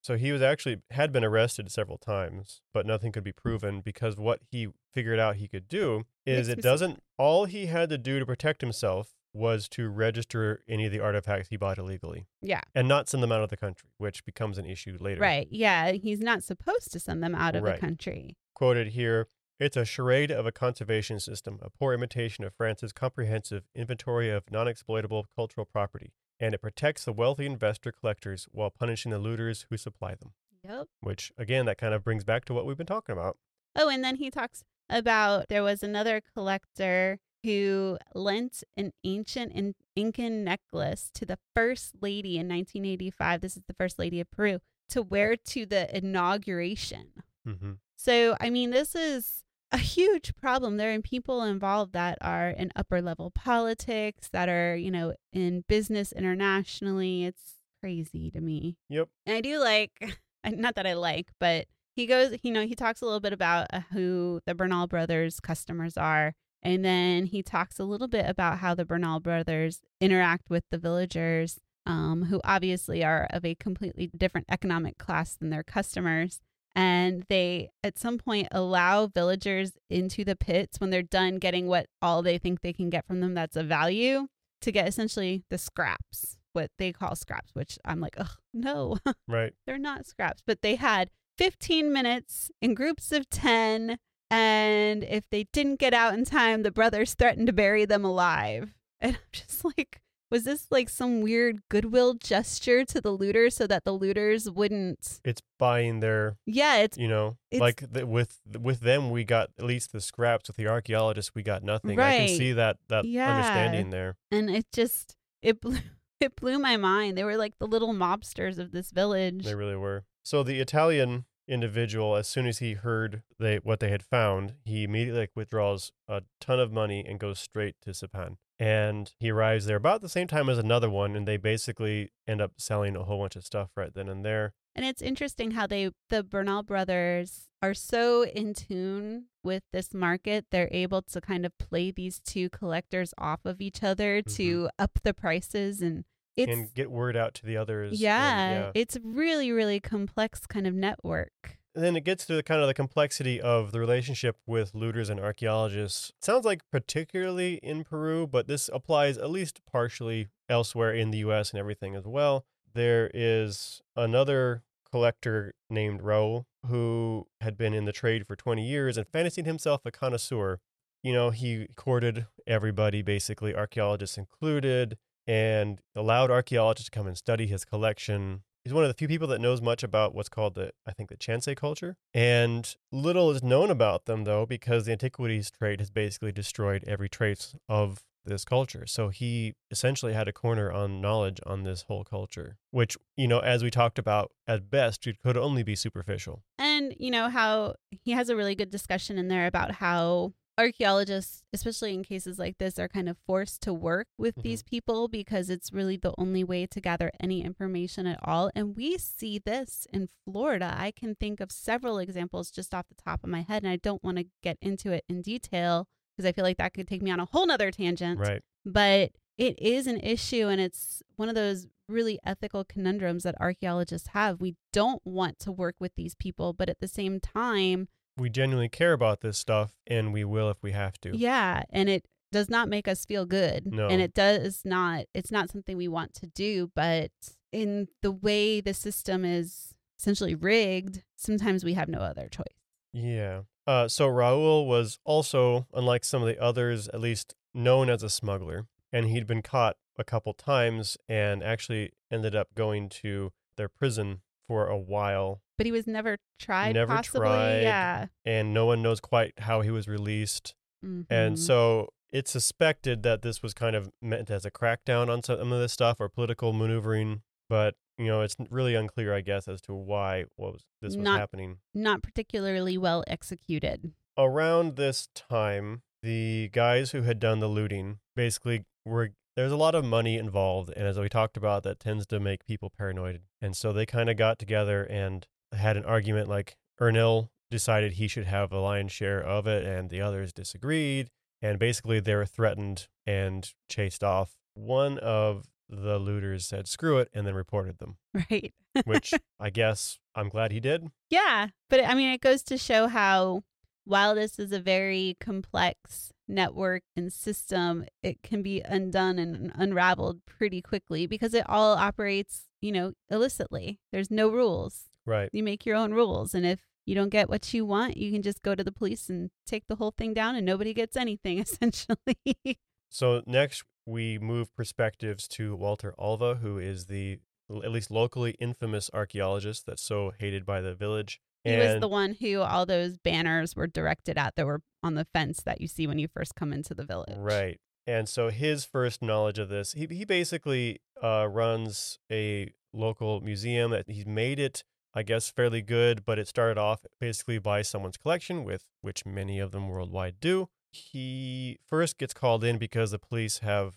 So he was actually had been arrested several times, but nothing could be proven because what he figured out he could do is Makes it doesn't all he had to do to protect himself was to register any of the artifacts he bought illegally yeah. and not send them out of the country, which becomes an issue later. Right. Yeah. He's not supposed to send them out of Right. the country. Quoted here, it's a charade of a conservation system, a poor imitation of France's comprehensive inventory of non-exploitable cultural property, and it protects the wealthy investor collectors while punishing the looters who supply them. Yep. Which again, that kind of brings back to what we've been talking about. Oh, and then he talks about there was another collector who lent an ancient In- Incan necklace to the first lady in 1985. This is the first lady of Peru to wear to the inauguration. Mm-hmm. So, I mean, this is a huge problem. There are people involved that are in upper level politics, that are, you know, in business internationally. It's crazy to me. Yep. And I do like, not that I like, but he goes, you know, he talks a little bit about uh, who the Bernal brothers' customers are. And then he talks a little bit about how the Bernal brothers interact with the villagers, um, who obviously are of a completely different economic class than their customers. And they, at some point, allow villagers into the pits when they're done getting what all they think they can get from them that's of value to get essentially the scraps, what they call scraps, which I'm like, oh no, Right. they're not scraps, but they had 15 minutes in groups of 10. And if they didn't get out in time, the brothers threatened to bury them alive. And I'm just like, was this like some weird goodwill gesture to the looters so that the looters wouldn't? It's buying their, Yeah, it's you know, It's- like the, with with them we got at least the scraps. With the archaeologists, we got nothing. I can see that that Yeah. understanding there. and it just it blew it blew my mind. They were like the little mobsters of this village. They really were. So the Italian individual, as soon as he heard they what they had found, he immediately like withdraws a ton of money and goes straight to Sipan. And he arrives there about the same time as another one, and they basically end up selling a whole bunch of stuff right then and there. And it's interesting how they, the Bernal brothers, are so in tune with this market. They're able to kind of play these two collectors off of each other mm-hmm. to up the prices. And it's, and get word out to the others. and, yeah, yeah. it's really, really complex kind of network. Then it gets to the kind of the complexity of the relationship with looters and archaeologists. Sounds like particularly in Peru, but this applies at least partially elsewhere in the US and everything as well. There is another collector named Raul who had been in the trade for 20 years and fancied himself a connoisseur. You know, he courted everybody, basically, archaeologists included, and allowed archaeologists to come and study his collection. He's one of the few people that knows much about what's called the, I think, the Chancay culture. And little is known about them, though, because the antiquities trade has basically destroyed every trace of this culture. So he essentially had a corner on knowledge on this whole culture, which, you know, as we talked about, at best, it could only be superficial. And, you know, how he has a really good discussion in there about how archaeologists, especially in cases like this, are kind of forced to work with Mhm. these people because it's really the only way to gather any information at all. And we see this in Florida. I can think of several examples just off the top of my head, and I don't want to get into it in detail because I feel like that could take me on a whole nother tangent Right. but it is an issue and it's one of those really ethical conundrums that archaeologists have. We don't want to work with these people, but at the same time, We genuinely care about this stuff, and we will if we have to. yeah, and it does not make us feel good. No. And it does not, it's not something we want to do. But in the way the system is essentially rigged, sometimes we have no other choice. Yeah. Uh, so Raul was also, unlike some of the others, at least known as a smuggler, and he'd been caught a couple times and actually ended up going to their prison for a while. But he was never tried, Never possibly. tried. Yeah. And no one knows quite how he was released. Mhm. And so it's suspected that this was kind of meant as a crackdown on some of this stuff or political maneuvering. But, you know, it's really unclear, I guess, as to why what was, this was Not- happening. not particularly well executed. around this time, the guys who had done the looting basically were there's a lot of money involved, and as we talked about, that tends to make people paranoid. And so they kind of got together and had an argument. Like Ernil decided he should have a lion's share of it, and the others disagreed. And basically, they were threatened and chased off. One of the looters said, "Screw it," and then reported them. Right. Which I guess I'm glad he did. Yeah, but I mean, it goes to show how while this is a very complex network and system, it can be undone and unraveled pretty quickly because it all operates, you know, illicitly. There's no rules. Right. You make your own rules. And if you don't get what you want, you can just go to the police and take the whole thing down and nobody gets anything, essentially. So next we move perspectives to Walter Alva, who is the at least locally infamous archaeologist that's so hated by the village. He was the one who all those banners were directed at that were on the fence that you see when you first come into the village. Right. And so his first knowledge of this, he he basically uh, runs a local museum that he's made it, I guess, fairly good, but it started off basically by someone's collection, with which many of them worldwide do. He first gets called in because the police have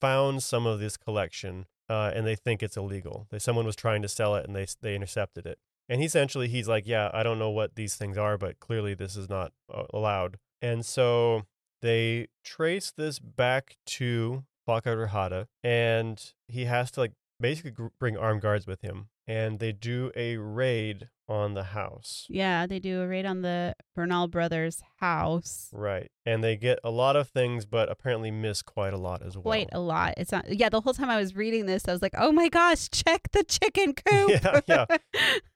found some of this collection, uh, and they think it's illegal. That someone was trying to sell it, and they they intercepted it. And essentially he's like, yeah, I don't know what these things are, but clearly this is not uh, allowed. And so they trace this back to Huaca Rajada, and he has to like basically bring armed guards with him, and they do a raid on the house. Yeah, they do a raid on the Bernal brothers' house. Right, and they get a lot of things, but apparently miss quite a lot as well. Quite a lot. It's not. Yeah, the whole time I was reading this, I was like, "Oh my gosh, check the chicken coop!" Yeah,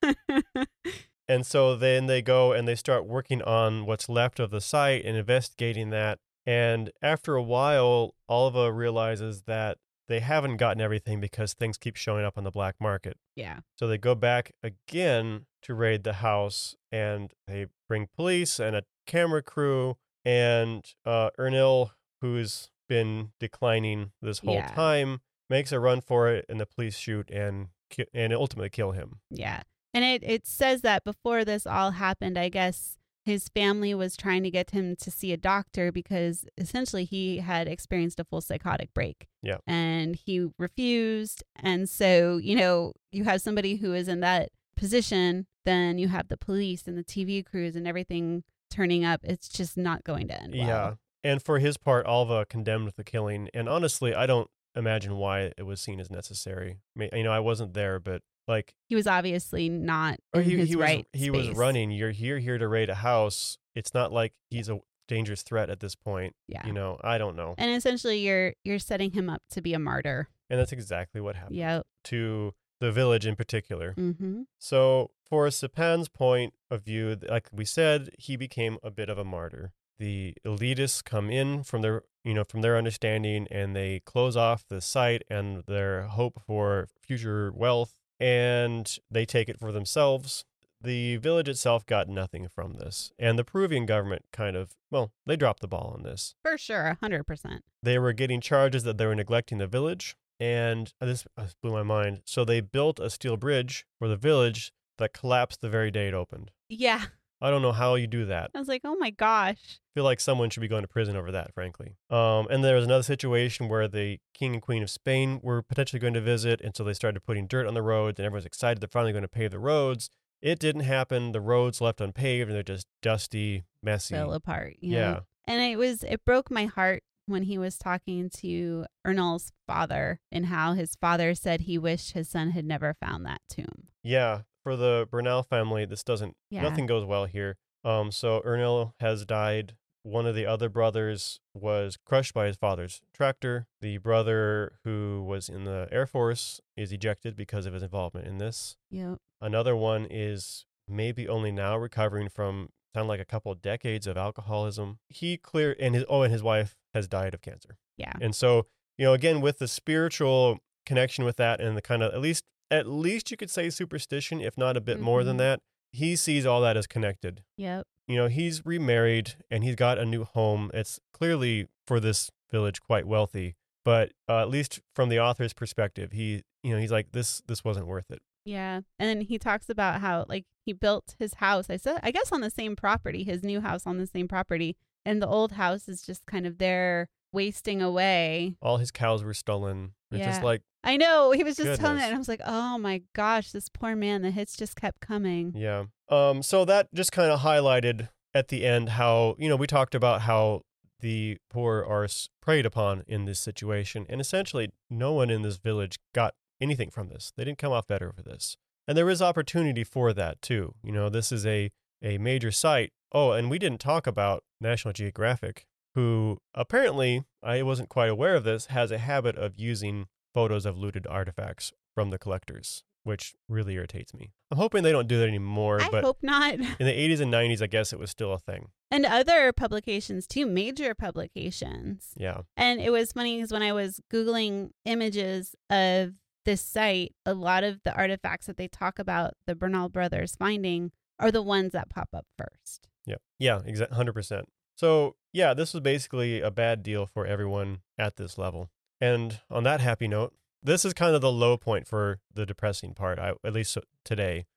yeah. And so then they go and they start working on what's left of the site and investigating that. And after a while, Alva realizes that they haven't gotten everything because things keep showing up on the black market. yeah. So they go back again to raid the house and they bring police and a camera crew. And uh, Ernil, who's been declining this whole Yeah. time, makes a run for it, and the police shoot and and ultimately kill him. Yeah. And it, it says that before this all happened, I guess his family was trying to get him to see a doctor because essentially he had experienced a full psychotic break. Yeah. And he refused. And so, you know, you have somebody who is in that position, then you have the police and the TV crews and everything turning up. It's just not going to end well. Yeah. And for his part, Alva condemned the killing. And honestly, I don't imagine why it was seen as necessary. You know, I wasn't there, but like, He was obviously not or in he, his he was right he was running. You're here here to raid a house. It's not like he's a dangerous threat at this point. Yeah. You know, I don't know. And essentially you're you're setting him up to be a martyr. And that's exactly what happened Yep. to the village in particular. Mm-hmm. So, for Sipan's point of view, like we said, he became a bit of a martyr. The elitists come in from their, you know, from their understanding, and they close off the site and their hope for future wealth, and they take it for themselves. The village itself got nothing from this, and the Peruvian government kind of, well, they dropped the ball on this For sure, hundred percent. they were getting charges that they were neglecting the village. And this uh, blew my mind. So they built a steel bridge for the village that collapsed the very day it opened. Yeah. I don't know how you do that. I was like, oh my gosh. I feel like someone should be going to prison over that, frankly. Um, and there was another situation where the king and queen of Spain were potentially going to visit, and so they started putting dirt on the roads, and everyone's excited they're finally going to pave the roads. It didn't happen. The roads left unpaved, and they're just dusty, messy. Fell apart. You yeah, Know? And it was it broke my heart when he was talking to Ernil's father and how his father said he wished his son had never found that tomb. Yeah, for the Bernal family, this doesn't Yeah. nothing goes well here. Um, so Ernil has died. one of the other brothers was crushed by his father's tractor. The brother who was in the Air Force is ejected because of his involvement in this. Yep. Another one is maybe only now recovering from sound like a couple of decades of alcoholism. He clear and his oh and his wife has died of cancer. Yeah. And so, you know, again with the spiritual connection with that and the kind of at least at least you could say superstition, if not a bit more than Mhm. that, he sees all that as connected. Yep. You know, he's remarried and he's got a new home. It's clearly for this village quite wealthy, but uh, at least from the author's perspective, he you know, he's like this this wasn't worth it. Yeah. And then he talks about how like he built his house. I said I guess on the same property, his new house on the same property, and the old house is just kind of there wasting away. All his cows were stolen. It's just like, I know. He was just telling Goodness. it and I was like, "Oh my gosh, this poor man, the hits just kept coming." yeah. Um so that just kind of highlighted at the end how, you know, we talked about how the poor are preyed upon in this situation and essentially no one in this village got anything from this. They didn't come off better for this. And there is opportunity for that too. You know, this is a a major site. Oh, and we didn't talk about National Geographic, who apparently, I wasn't quite aware of this, has a habit of using photos of looted artifacts from the collectors, which really irritates me. I'm hoping they don't do that anymore, I but hope not. in the 80s and 90s, I guess it was still a thing. and other publications too, major publications. Yeah. And it was funny because when I was Googling images of this site, a lot of the artifacts that they talk about the Bernal brothers finding are the ones that pop up first. Yeah. Yeah, exactly 100%. So, yeah, this was basically a bad deal for everyone at this level. And on that happy note, this is kind of the low point for the depressing part, I, at least today.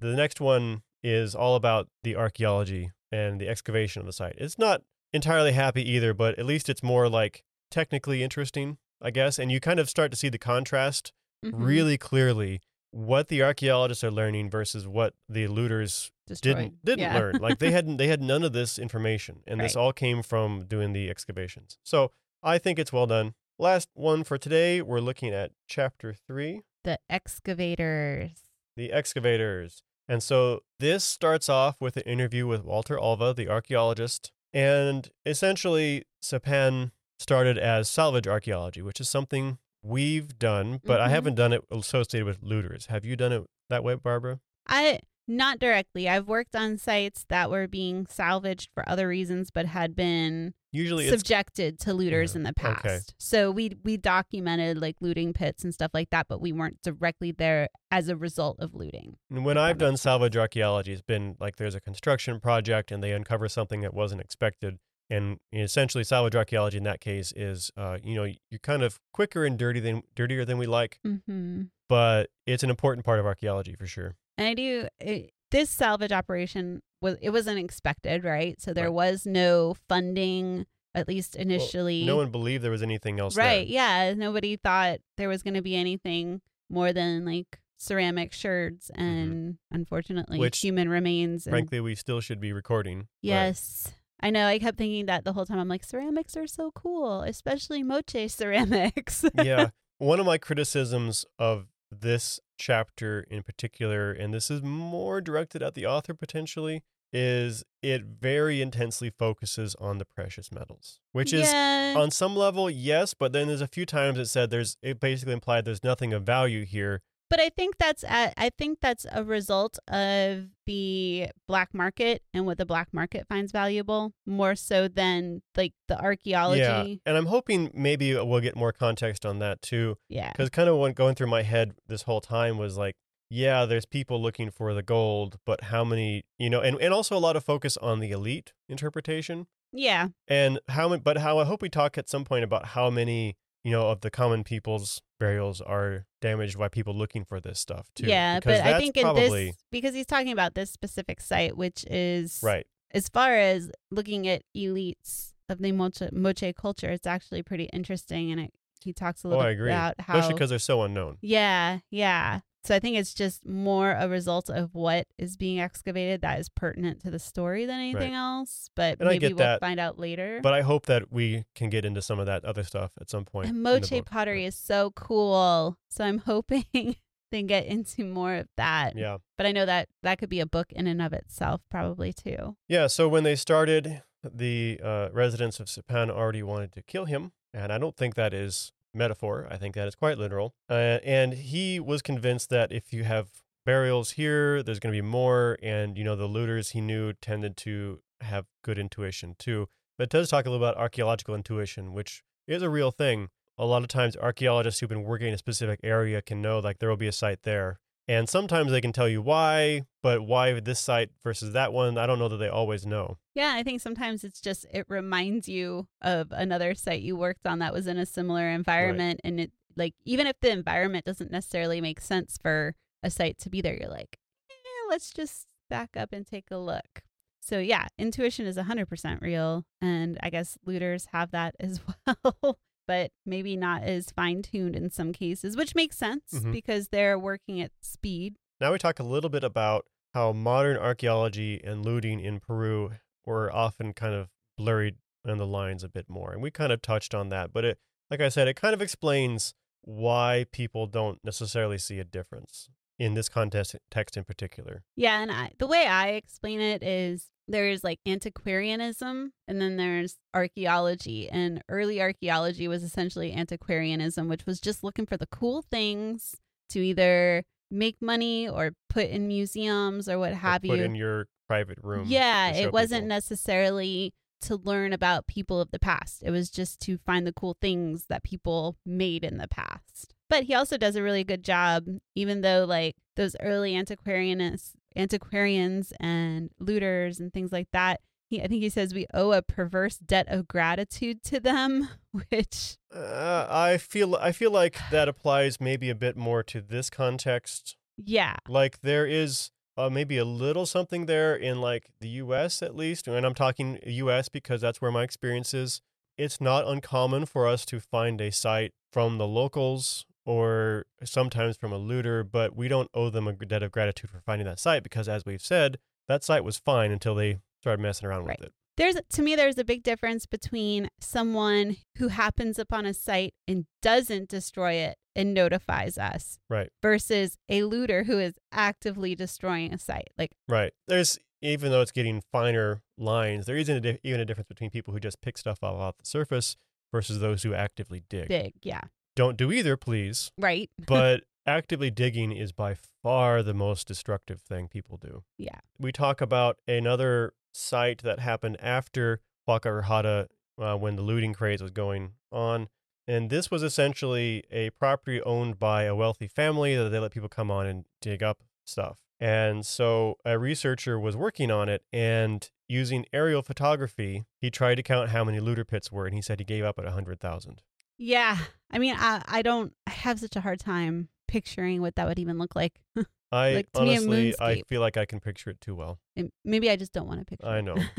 The next one is all about the archaeology and the excavation of the site. It's not entirely happy either, but at least it's more like technically interesting, I guess. And you kind of start to see the contrast Mhm. really clearly what the archaeologists are learning versus what the looters Destroyed. didn't didn't Yeah. learn. Like they hadn't they had none of this information, and this all came from doing the excavations. So I think it's well done. Last one for today, we're looking at chapter three, the excavators. the excavators. And so this starts off with an interview with Walter Alva, the archaeologist, and essentially Sipan started as salvage archaeology, which is something we've done, but I Mhm. haven't done it associated with looters. Have you done it that way, Barbara? I not directly. I've worked on sites that were being salvaged for other reasons, but had been Usually subjected to looters Yeah, in the okay. past. So we we documented like looting pits and stuff like that, but we weren't directly there as a result of looting. And when I've done salvage archaeology, it's been like there's a construction project and they uncover something that wasn't expected. And essentially, salvage archaeology in that case is, uh, you know, you're kind of quicker and dirty than dirtier than we like, Mm-hmm. but it's an important part of archaeology for sure. And I do it, this salvage operation was it wasn't expected, right? So there Right. was no funding, at least Well, initially. no one believed there was anything else right? there. Yeah, nobody thought there was going to be anything more than like ceramic sherds and unfortunately Mm-hmm. Which, human remains. And Frankly, we still should be recording. yes. I know. I kept thinking that the whole time. I'm like, ceramics are so cool, especially moche ceramics. yeah. One of my criticisms of this chapter in particular, and this is more directed at the author potentially, is it very intensely focuses on the precious metals, which is yeah. on some level, yes, but then there's a few times it said there's it basically implied there's nothing of value here. But I think that's at, I think that's a result of the black market and what the black market finds valuable more so than like the archaeology. Yeah, and I'm hoping maybe we'll get more context on that too, Yeah. because kind of what going through my head this whole time was like, yeah, there's people looking for the gold, but how many, you know, and and also a lot of focus on the elite interpretation. Yeah. and how many but how i hope we talk at some point about how many you know of the common people's burials are damaged by people looking for this stuff too Yeah, because but I think in this because he's talking about this specific site, which is right. as far as looking at elites of the moche, moche culture, it's actually pretty interesting, and it, he talks a little oh little i agree. about how especially because they're so unknown. Yeah, yeah. So I think it's just more a result of what is being excavated that is pertinent to the story than anything else. But And maybe we'll that, find out later. but i hope that we can get into some of that other stuff at some point and moche pottery is so cool. So I'm hoping then get into more of that. Yeah. But I know that that could be a book in and of itself, probably too. Yeah. So when they started, the uh, residents of Sipan already wanted to kill him. And I don't think that is metaphor. I think that is quite literal. Uh, and he was convinced that if you have burials here, there's going to be more. And, you know, the looters he knew tended to have good intuition too. But it does talk a little about archaeological intuition, which is a real thing. A lot of times, archaeologists who've been working in a specific area can know like there will be a site there. And sometimes they can tell you why, but why this site versus that one, I don't know that they always know. Yeah, I think sometimes it's just it reminds you of another site you worked on that was in a similar environment and it like even if the environment doesn't necessarily make sense for a site to be there, you're like, eh, let's just back up and take a look. So yeah, intuition is 100% real and I guess looters have that as well. But maybe not as fine tuned in some cases, which makes sense Mhm. because they're working at speed. Now we talk a little bit about how modern archaeology and looting in Peru were often kind of blurred on the lines a bit more. And we kind of touched on that, but it like I said, it kind of explains why people don't necessarily see a difference in this context text in particular. Yeah, and I, the way I explain it is there's like antiquarianism and then there's archaeology. And early archaeology was essentially antiquarianism, which was just looking for the cool things to either make money or put in museums or what Or have put you. Put in your private room. Yeah, it wasn't people. necessarily to learn about people of the past. It was just to find the cool things that people made in the past. But he also does a really good job, even though like those early antiquarians, antiquarians and looters and things like that. He, I think he says we owe a perverse debt of gratitude to them, which Uh, I feel I feel like that applies maybe a bit more to this context yeah, like there is uh, maybe a little something there in like the US at least and I'm talking US because that's where my experience is it's not uncommon for us to find a site from the locals or sometimes from a looter but we don't owe them a debt of gratitude for finding that site because as we've said that site was fine until they started messing around Right. with it. There's to me there's a big difference between someone who happens upon a site and doesn't destroy it and notifies us right. versus a looter who is actively destroying a site. Like right. There's even though it's getting finer lines there isn't a di- even a difference between people who just pick stuff off off the surface versus those who actively dig. Dig yeah don't do either please right but actively digging is by far the most destructive thing people do. yeah We talk about another site that happened after Huaca Rajada uh, when the looting craze was going on. And this was essentially a property owned by a wealthy family that they let people come on and dig up stuff. And so a researcher was working on it and using aerial photography, he tried to count how many looter pits were, and he said he gave up at 100,000. Yeah i mean i i don't i have such a hard time picturing what that would even look like. I Like, honestly, I feel like I can picture it too well. And maybe i just don't want to picture I know.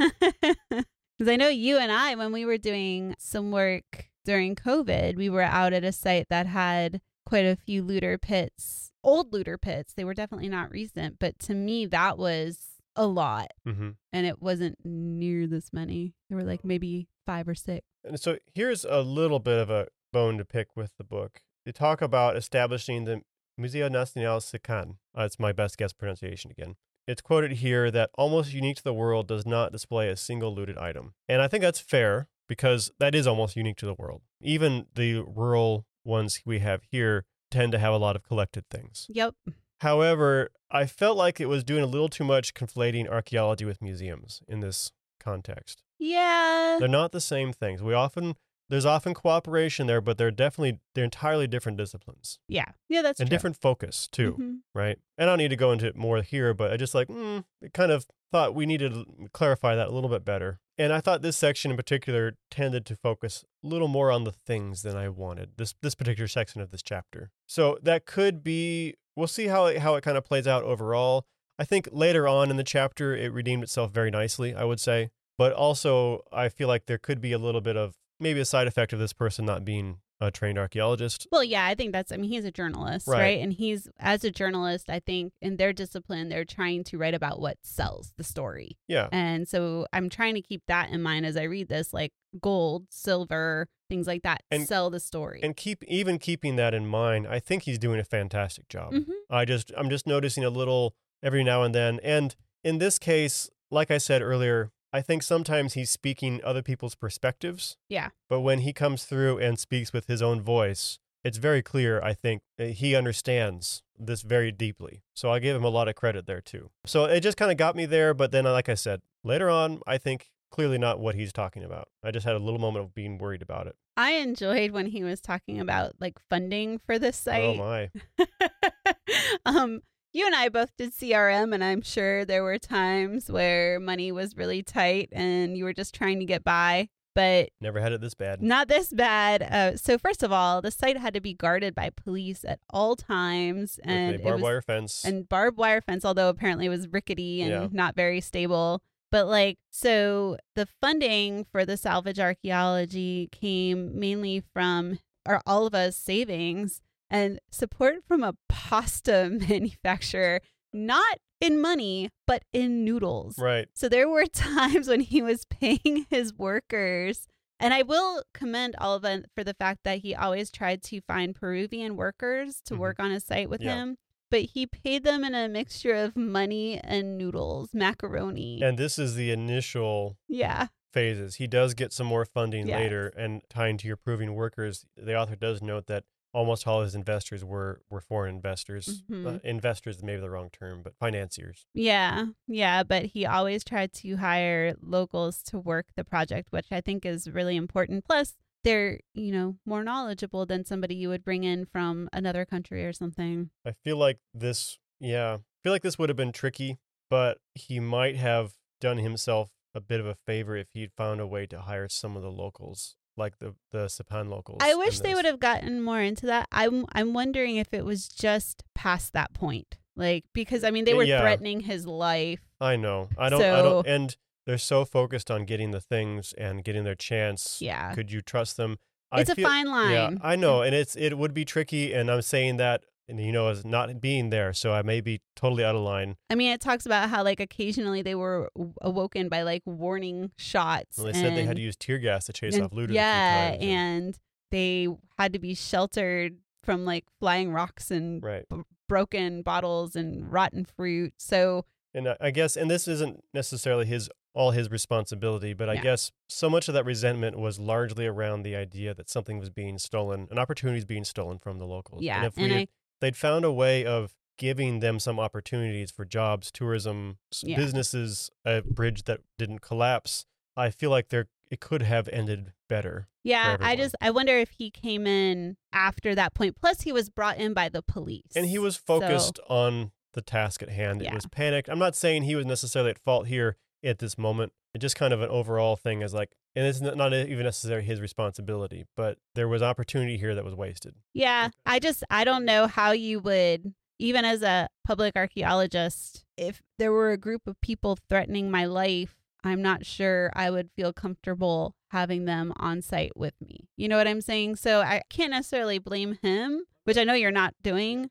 because i know you and i when we were doing some work during covid we were out at a site that had quite a few looter pits old looter pits. They were definitely not recent but to me that was a lot. Hmm and it wasn't near this many. There were like maybe five or six And so here's a little bit of a bone to pick with the book. They talk about establishing the Museo Nacional Sican. Uh, That's my best guess pronunciation again. It's quoted here that almost unique to the world does not display a single looted item. And I think that's fair because that is almost unique to the world. Even the rural ones we have here tend to have a lot of collected things. yep However, I felt like it was doing a little too much conflating archaeology with museums in this context. Yeah They're not the same things. We often there's often cooperation there, but they're definitely they're entirely different disciplines yeah yeah that's and true. different focus too, Mhm. right? And I don't need to go into it more here, but I just like mm, kind of thought we needed to clarify that a little bit better. And I thought this section in particular tended to focus a little more on the things than I wanted. This this particular section of this chapter. So that could be we'll see how it, how it kind of plays out overall. I think later on in the chapter it redeemed itself very nicely, I would say. But also I feel like there could be a little bit of maybe a side effect of this person not being a trained archaeologist. Well, yeah, I think that's, I mean, he's a journalist, Right. right. And he's, as a journalist, I think in their discipline, they're trying to write about what sells the story. Yeah. And so I'm trying to keep that in mind as I read this like gold, silver, things like that And- sell the story. And keep even keeping that in mind, I think he's doing a fantastic job. Mhm. I just I'm just noticing a little every now and then. And in this case, like I said earlier, I think sometimes he's speaking other people's perspectives. Yeah. But when he comes through and speaks with his own voice, it's very clear, I think, that he understands this very deeply. So I give him a lot of credit there too. So it just kind of got me there, but then like I said, later on, I think clearly not what he's talking about. I just had a little moment of being worried about it. I enjoyed when he was talking about like funding for this site. Oh site. my. um, you and I both did CRM, and I'm sure there were times where money was really tight and you were just trying to get by, but Never had it this bad. not this bad. Uh, so, first of all, the site had to be guarded by police at all times, and with a barbed was- wire fence. and barbed wire fence, although apparently it was rickety and Yeah. not very stable. But like, so the funding for the salvage archaeology came mainly from our all of us savings and support from a pasta manufacturer, not in money, but in noodles. right. So there were times when he was paying his workers. And I will commend Alva for the fact that he always tried to find Peruvian workers to Mhm. work on his site with Yeah. him. But he paid them in a mixture of money and noodles, macaroni. And this is the initial yeah. phases. He does get some more funding Yes. later, and tying to your Peruvian workers, the author does note that almost all his investors were were foreign investors. Mhm. Uh, investors, maybe the wrong term, but financiers. Yeah. Yeah. But he always tried to hire locals to work the project, which I think is really important. Plus, they're, you know, more knowledgeable than somebody you would bring in from another country or something. I feel like this, yeah, I feel like this would have been tricky, but he might have done himself a bit of a favor if he'd found a way to hire some of the locals, like the the Sipan locals. I wish they would have gotten more into that. I'm I'm wondering if it was just past that point. Like because I mean they were Yeah. threatening his life. I know. I don't. I So- don't. And they're so focused on getting the things and getting their chance. Yeah. Could you trust them? It's a feel- fine line. Yeah, I know, and it's it would be tricky, and I'm saying that, and you know, as not being there, so I may be totally out of line. I mean it talks about how like occasionally they were awoken by like warning shots. Well, they said they had to use tear gas to chase and- off looters. Yeah, a times, and they had to be sheltered from like flying rocks and right, b- broken bottles and rotten fruit. So and I- I guess, and this isn't necessarily his all his responsibility, but I Yeah. guess so much of that resentment was largely around the idea that something was being stolen, an opportunity is being stolen from the locals. Yeah, and if and we I- they'd found a way of giving them some opportunities for jobs, tourism, Yeah. businesses, a bridge that didn't collapse. I feel like there it could have ended better. yeah, I just I wonder if he came in after that point. Plus he was brought in by the police. And he was So- focused on the task at hand. It was panicked. I'm not saying he was necessarily at fault here at this moment. It just kind of an overall thing is like, and it's not even necessarily his responsibility, but there was opportunity here that was wasted. Yeah, I just I don't know how you would even as a public archaeologist if there were a group of people threatening my life, I'm not sure I would feel comfortable having them on site with me. You know what I'm saying? So I can't necessarily blame him, which I know you're not doing,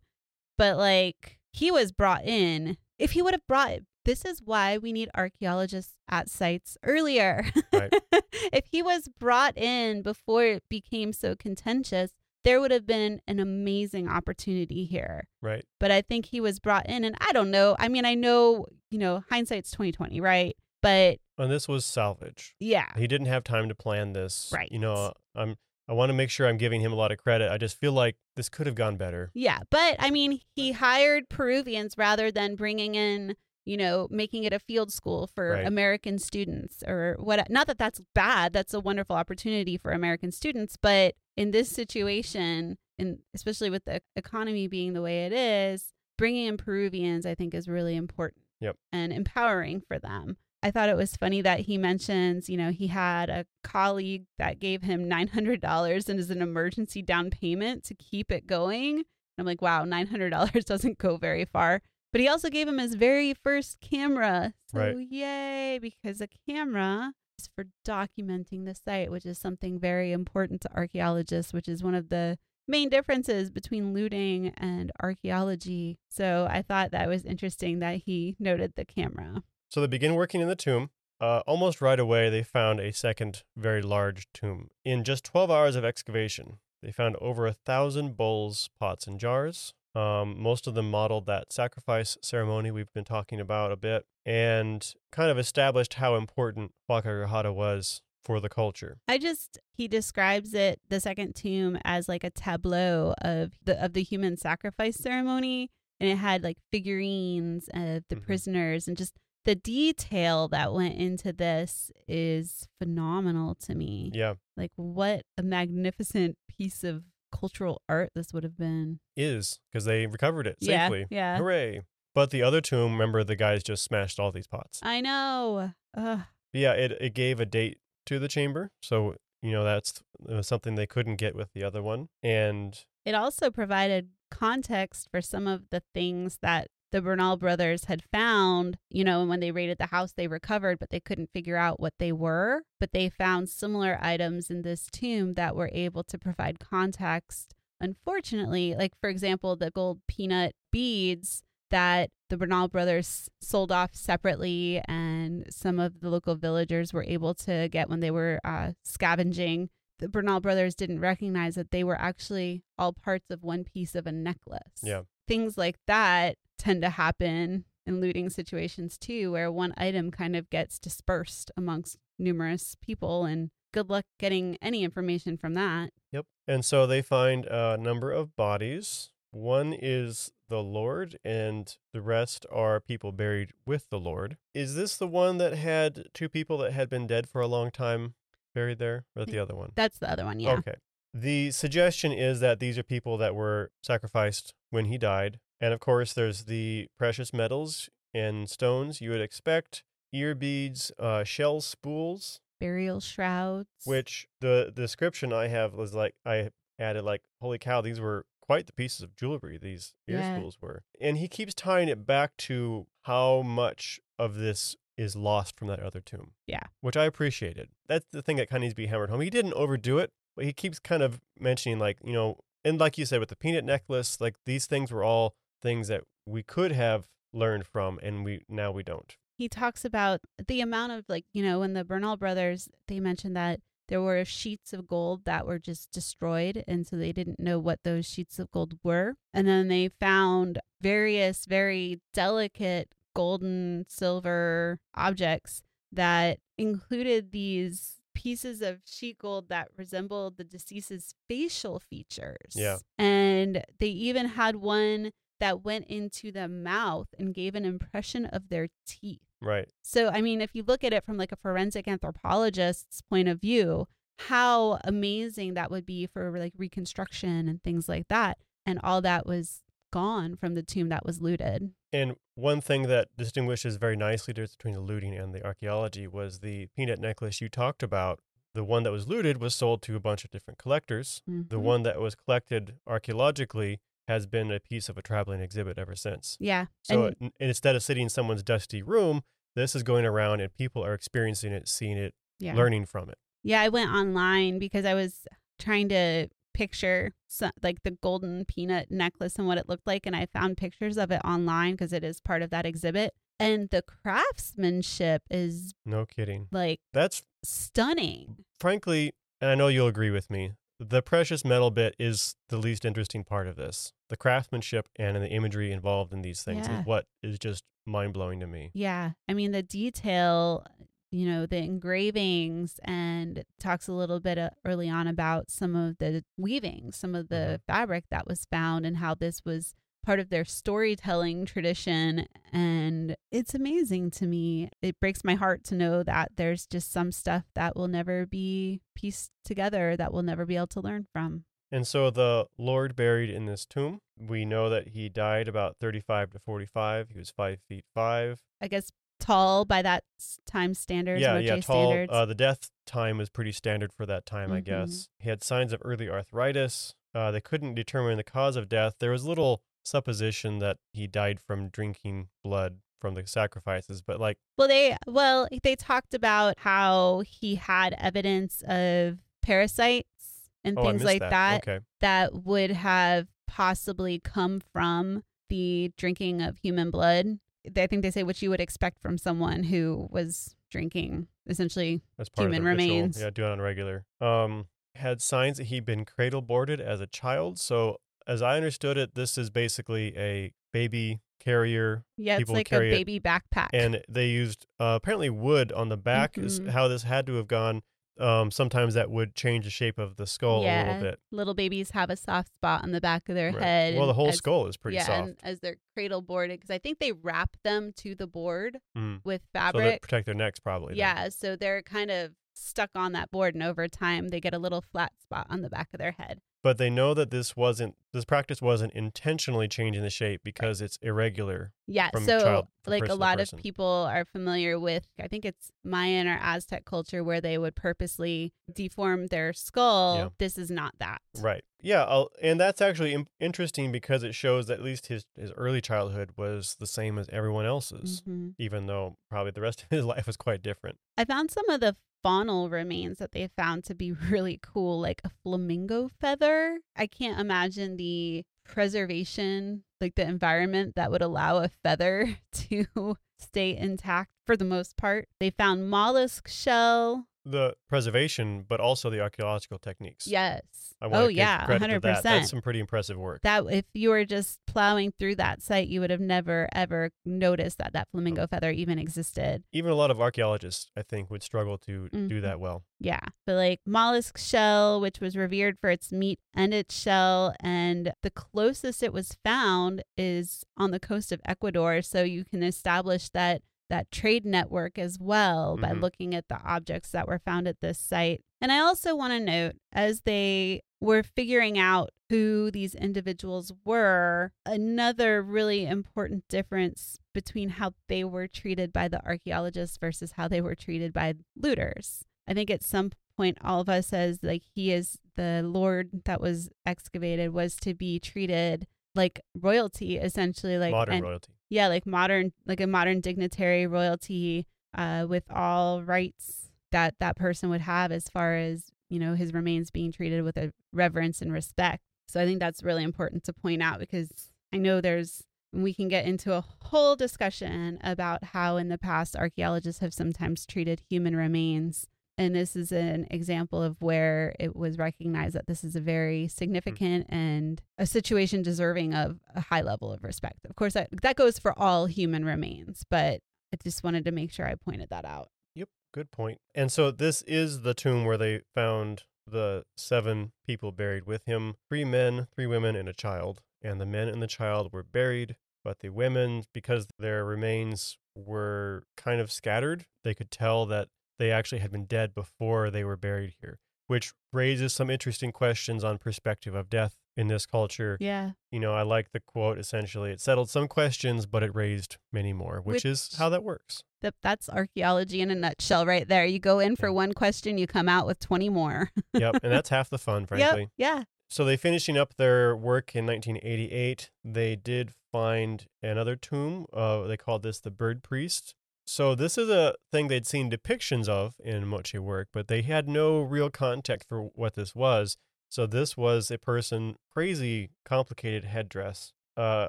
but like he was brought in. If he would have brought this is why we need archaeologists at sites earlier. Right. if he was brought in before it became so contentious, there would have been an amazing opportunity here. Right. But I think he was brought in and I don't know. I mean, I know, you know, hindsight's 2020, right? But And this was salvage. yeah. He didn't have time to plan this. Right. You know, I'm I want to make sure I'm giving him a lot of credit. I just feel like this could have gone better. Yeah, but I mean, he hired Peruvians rather than bringing in, you know, making it a field school for Right. American students or what. Not that that's bad. That's a wonderful opportunity for American students, but in this situation, and especially with the economy being the way it is, bringing in Peruvians, I think, is really important. Yep. And empowering for them. I thought it was funny that he mentions, you know, he had a colleague that gave him $900 and as an emergency down payment to keep it going. I'm like, wow, $900 doesn't go very far. But he also gave him his very first camera. So, Right. yay, because a camera is for documenting the site, which is something very important to archaeologists, which is one of the main differences between looting and archaeology. So, I thought that was interesting that he noted the camera. So they begin working in the tomb. uh, almost right away, they found a second very large tomb. In just 12 hours of excavation, they found over a thousand bowls, pots, and jars. Um, most of them modeled that sacrifice ceremony we've been talking about a bit and kind of established how important Huaca Rajada was for the culture. I just he describes it the second tomb as like a tableau of the of the human sacrifice ceremony and it had like figurines of the Mhm. prisoners and just the detail that went into this is phenomenal to me. Yeah, Like what a magnificent piece of cultural art this would have been. is because they recovered it Yeah, safely. yeah. Hooray. But the other tomb, remember, the guys just smashed all these pots. I know. Ugh. Yeah, it, it gave a date to the chamber. So, you know, that's uh, something they couldn't get with the other one. And It also provided context for some of the things that the Bernal brothers had found. You know, and when they raided the house, they recovered, but they couldn't figure out what they were. But they found similar items in this tomb that were able to provide context. Unfortunately, like for example, the gold peanut beads that the Bernal brothers sold off separately, and some of the local villagers were able to get when they were uh, scavenging the Bernal brothers didn't recognize that they were actually all parts of one piece of a necklace. Yeah. Things like that tend to happen in looting situations too, where one item kind of gets dispersed amongst numerous people. And good luck getting any information from that. Yep. And so they find a number of bodies. One is the Lord, and the rest are people buried with the Lord. Is this the one that had two people that had been dead for a long time buried there, or the other one? That's the other one. Yeah. Okay. The suggestion is that these are people that were sacrificed when he died. And of course, there's the precious metals and stones you would expect ear beads, uh, shell spools, Burial shrouds. which the description I have was like I added like holy cow these were quite the pieces of jewelry these ear Yeah. spools were and he keeps tying it back to how much of this is lost from that other tomb Yeah. which I appreciated that's the thing that kind of needs to be hammered home he didn't overdo it but he keeps kind of mentioning like you know and like you said with the peanut necklace like these things were all things that we could have learned from and we now we don't. He talks about the amount of like you know when the Bernal brothers they mentioned that there were sheets of gold that were just destroyed and so they didn't know what those sheets of gold were. And then they found various very delicate golden silver objects that included these pieces of sheet gold that resembled the deceased's facial features. Yeah. and they even had one that went into the mouth and gave an impression of their teeth right so, I mean, if you look at it from like a forensic anthropologist's point of view, how amazing that would be for like reconstruction and things like that. And all that was gone from the tomb that was looted. And one thing that distinguishes very nicely between the looting and the archaeology was the peanut necklace you talked about. The one that was looted was sold to a bunch of different collectors. The Mhm. one that was collected archaeologically has been a piece of a traveling exhibit ever since. Yeah. So and n- instead of sitting in someone's dusty room, this is going around and people are experiencing it, seeing it, yeah. learning from it. Yeah, I went online because I was trying to picture so, like the golden peanut necklace and what it looked like and I found pictures of it online because it is part of that exhibit and the craftsmanship is No kidding. like That's stunning. frankly, and I know you'll agree with me, the precious metal bit is the least interesting part of this. The craftsmanship and the imagery involved in these things Yeah. is what is just mind blowing to me. Yeah. I mean, the detail, you know, the engravings, and talks a little bit uh, early on about some of the weaving, some of the fabric that was found, and how this was part of their storytelling tradition. And it's amazing to me. It breaks my heart to know that there's just some stuff that will never be pieced together, that we'll never be able to learn from. And so the Lord buried in this tomb, we know that he died about 35 to 45. He was five feet five. I guess tall by that time standards, yeah, yeah, tall. standards. Uh, the death time was pretty standard for that time, I Mhm. guess. He had signs of early arthritis. Uh, they couldn't determine the cause of death. There was little supposition that he died from drinking blood from the sacrifices, but like, Well, they well they talked about how he had evidence of parasites and oh, things like that. that Okay, that would have possibly come from the drinking of human blood. I think they say what you would expect from someone who was drinking essentially That's part Human of the ritual. remains. Yeah, do it on regular. Um, had signs that he'd been cradle boarded as a child. So, as I understood it, this is basically a baby carrier, yeah it's People like a carry it, baby backpack and they used uh, apparently wood on the back. Is Mhm. how this had to have gone. Um, sometimes that would change the shape of the skull a little bit. little babies have a soft spot on the back of their Right. head Well, the whole as- skull is pretty yeah soft, and as they're cradle boarded because i think they wrap them to the board Mm. with fabric. so protect their necks probably. then. yeah so they're kind of stuck on that board and over time they get a little flat spot on the back of their head but they know that this wasn't this practice wasn't intentionally changing the shape because it's irregular. Yeah, so child like a lot of people are familiar with I think it's Mayan or Aztec culture where they would purposely deform their skull. Yeah. This is not that. Right. Yeah, I'll, and that's actually interesting because it shows that at least his his early childhood was the same as everyone else's, Mhm. even though probably the rest of his life was quite different. I found some of the faunal remains that they found to be really cool, like a flamingo feather. I can't imagine the preservation, like the environment that would allow a feather to stay intact for the most part. They found mollusk shell. The preservation, but also the archaeological techniques. Yes. Oh yeah, hundred to that. That's percent. some pretty impressive work. That if you were just plowing through that site, you would have never ever noticed that that flamingo feather even existed. Even a lot of archaeologists, I think, would struggle to do Mhm. that well. Yeah. But like mollusk shell, which was revered for its meat and its shell, and the closest it was found is on the coast of Ecuador. So you can establish that that trade network as well by Mhm. looking at the objects that were found at this site. And I also want to note as they were figuring out who these individuals were, another really important difference between how they were treated by the archaeologists versus how they were treated by looters. I think at some point all of us as like he is the lord that was excavated was to be treated like royalty essentially like Modern and- royalty. Yeah like modern like a modern dignitary royalty uh with all rights that that person would have as far as you know his remains being treated with a reverence and respect. So i think that's really important to point out because i know there's we can get into a whole discussion about how in the past archaeologists have sometimes treated human remains and this is an example of where it was recognized that this is a very mm. significant and a situation deserving of a high level of respect. Of course, that, that goes for all human remains, but I just wanted to make sure I pointed that out. Yep, good point. And so this is the tomb where they found the seven people buried with him three men, three women, and a child. And the men and the child were buried, but the women, because their remains were kind of scattered, they could tell that they actually had been dead before they were buried here, which raises some interesting questions on perspective of death in this culture. Yeah. You know, I like the quote essentially it settled some questions, but it raised many more, which, is how that works. That, that's archaeology in a nutshell right there. You go in for Yeah. one question, you come out with 20 more. yep, and that's half the fun, frankly. Yep. Yeah. So they finishing up their work in 1988. They did find another tomb. Uh, they called this the Bird Priest. So this is a thing they'd seen depictions of in Moche work, but they had no real context for what this was. So this was a person, crazy, complicated headdress. Uh,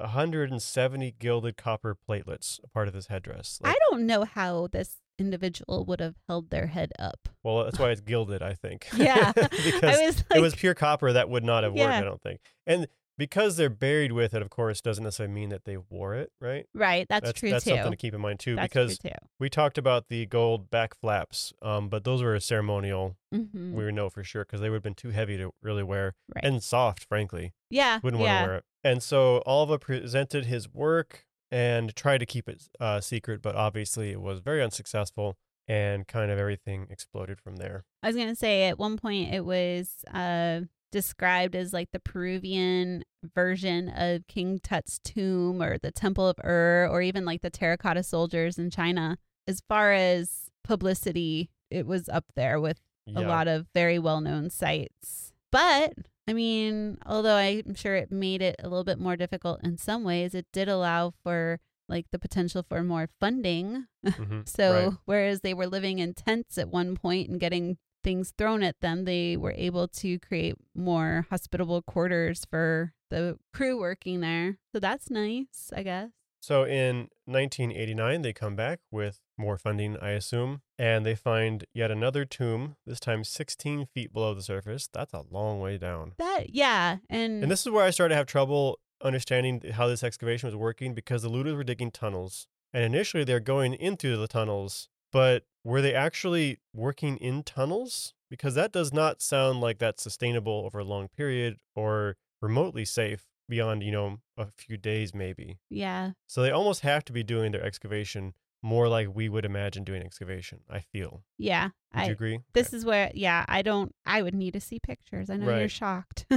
170 gilded copper platelets, a part of this headdress. Like- I don't know how this individual would have held their head up. well, that's why it's gilded, I think. Yeah. because was like, it was pure copper that would not have worked, Yeah. I don't think. And because they're buried with it, of course, doesn't necessarily mean that they wore it, right? right. That's, that's true that's too. something to keep in mind too, that's because true too. we talked about the gold back flaps, um, but those were ceremonial. Mhm. We know for sure because they would have been too heavy to really wear Right. and soft, frankly. yeah. Wouldn't want to wear it. And so Alva presented his work and tried to keep it uh, secret, but obviously it was very unsuccessful, and kind of everything exploded from there. I was gonna say at one point it was uh, described as like the Peruvian version of King Tut's tomb or the Temple of Ur or even like the terracotta soldiers in China. As far as publicity, it was up there with a lot of very well known sites. But I mean, although I'm sure it made it a little bit more difficult in some ways, it did allow for like the potential for more funding Mhm. so Right. whereas they were living in tents at one point and getting things thrown at them, they were able to create more hospitable quarters for the crew working there. So that's nice, I guess. So in 1989, they come back with more funding, I assume, and they find yet another tomb, this time 16 feet below the surface. That's a long way down. That yeah, and, And this is where I started to have trouble understanding how this excavation was working because the looters were digging tunnels. And initially they're going into the tunnels, but were they actually working in tunnels? Because that does not sound like that's sustainable over a long period or remotely safe beyond, you know, a few days maybe. yeah, So they almost have to be doing their excavation more like we would imagine doing excavation, I feel. yeah. Would you I agree? this is where yeah, I don't. I would need to see pictures. I know you're shocked.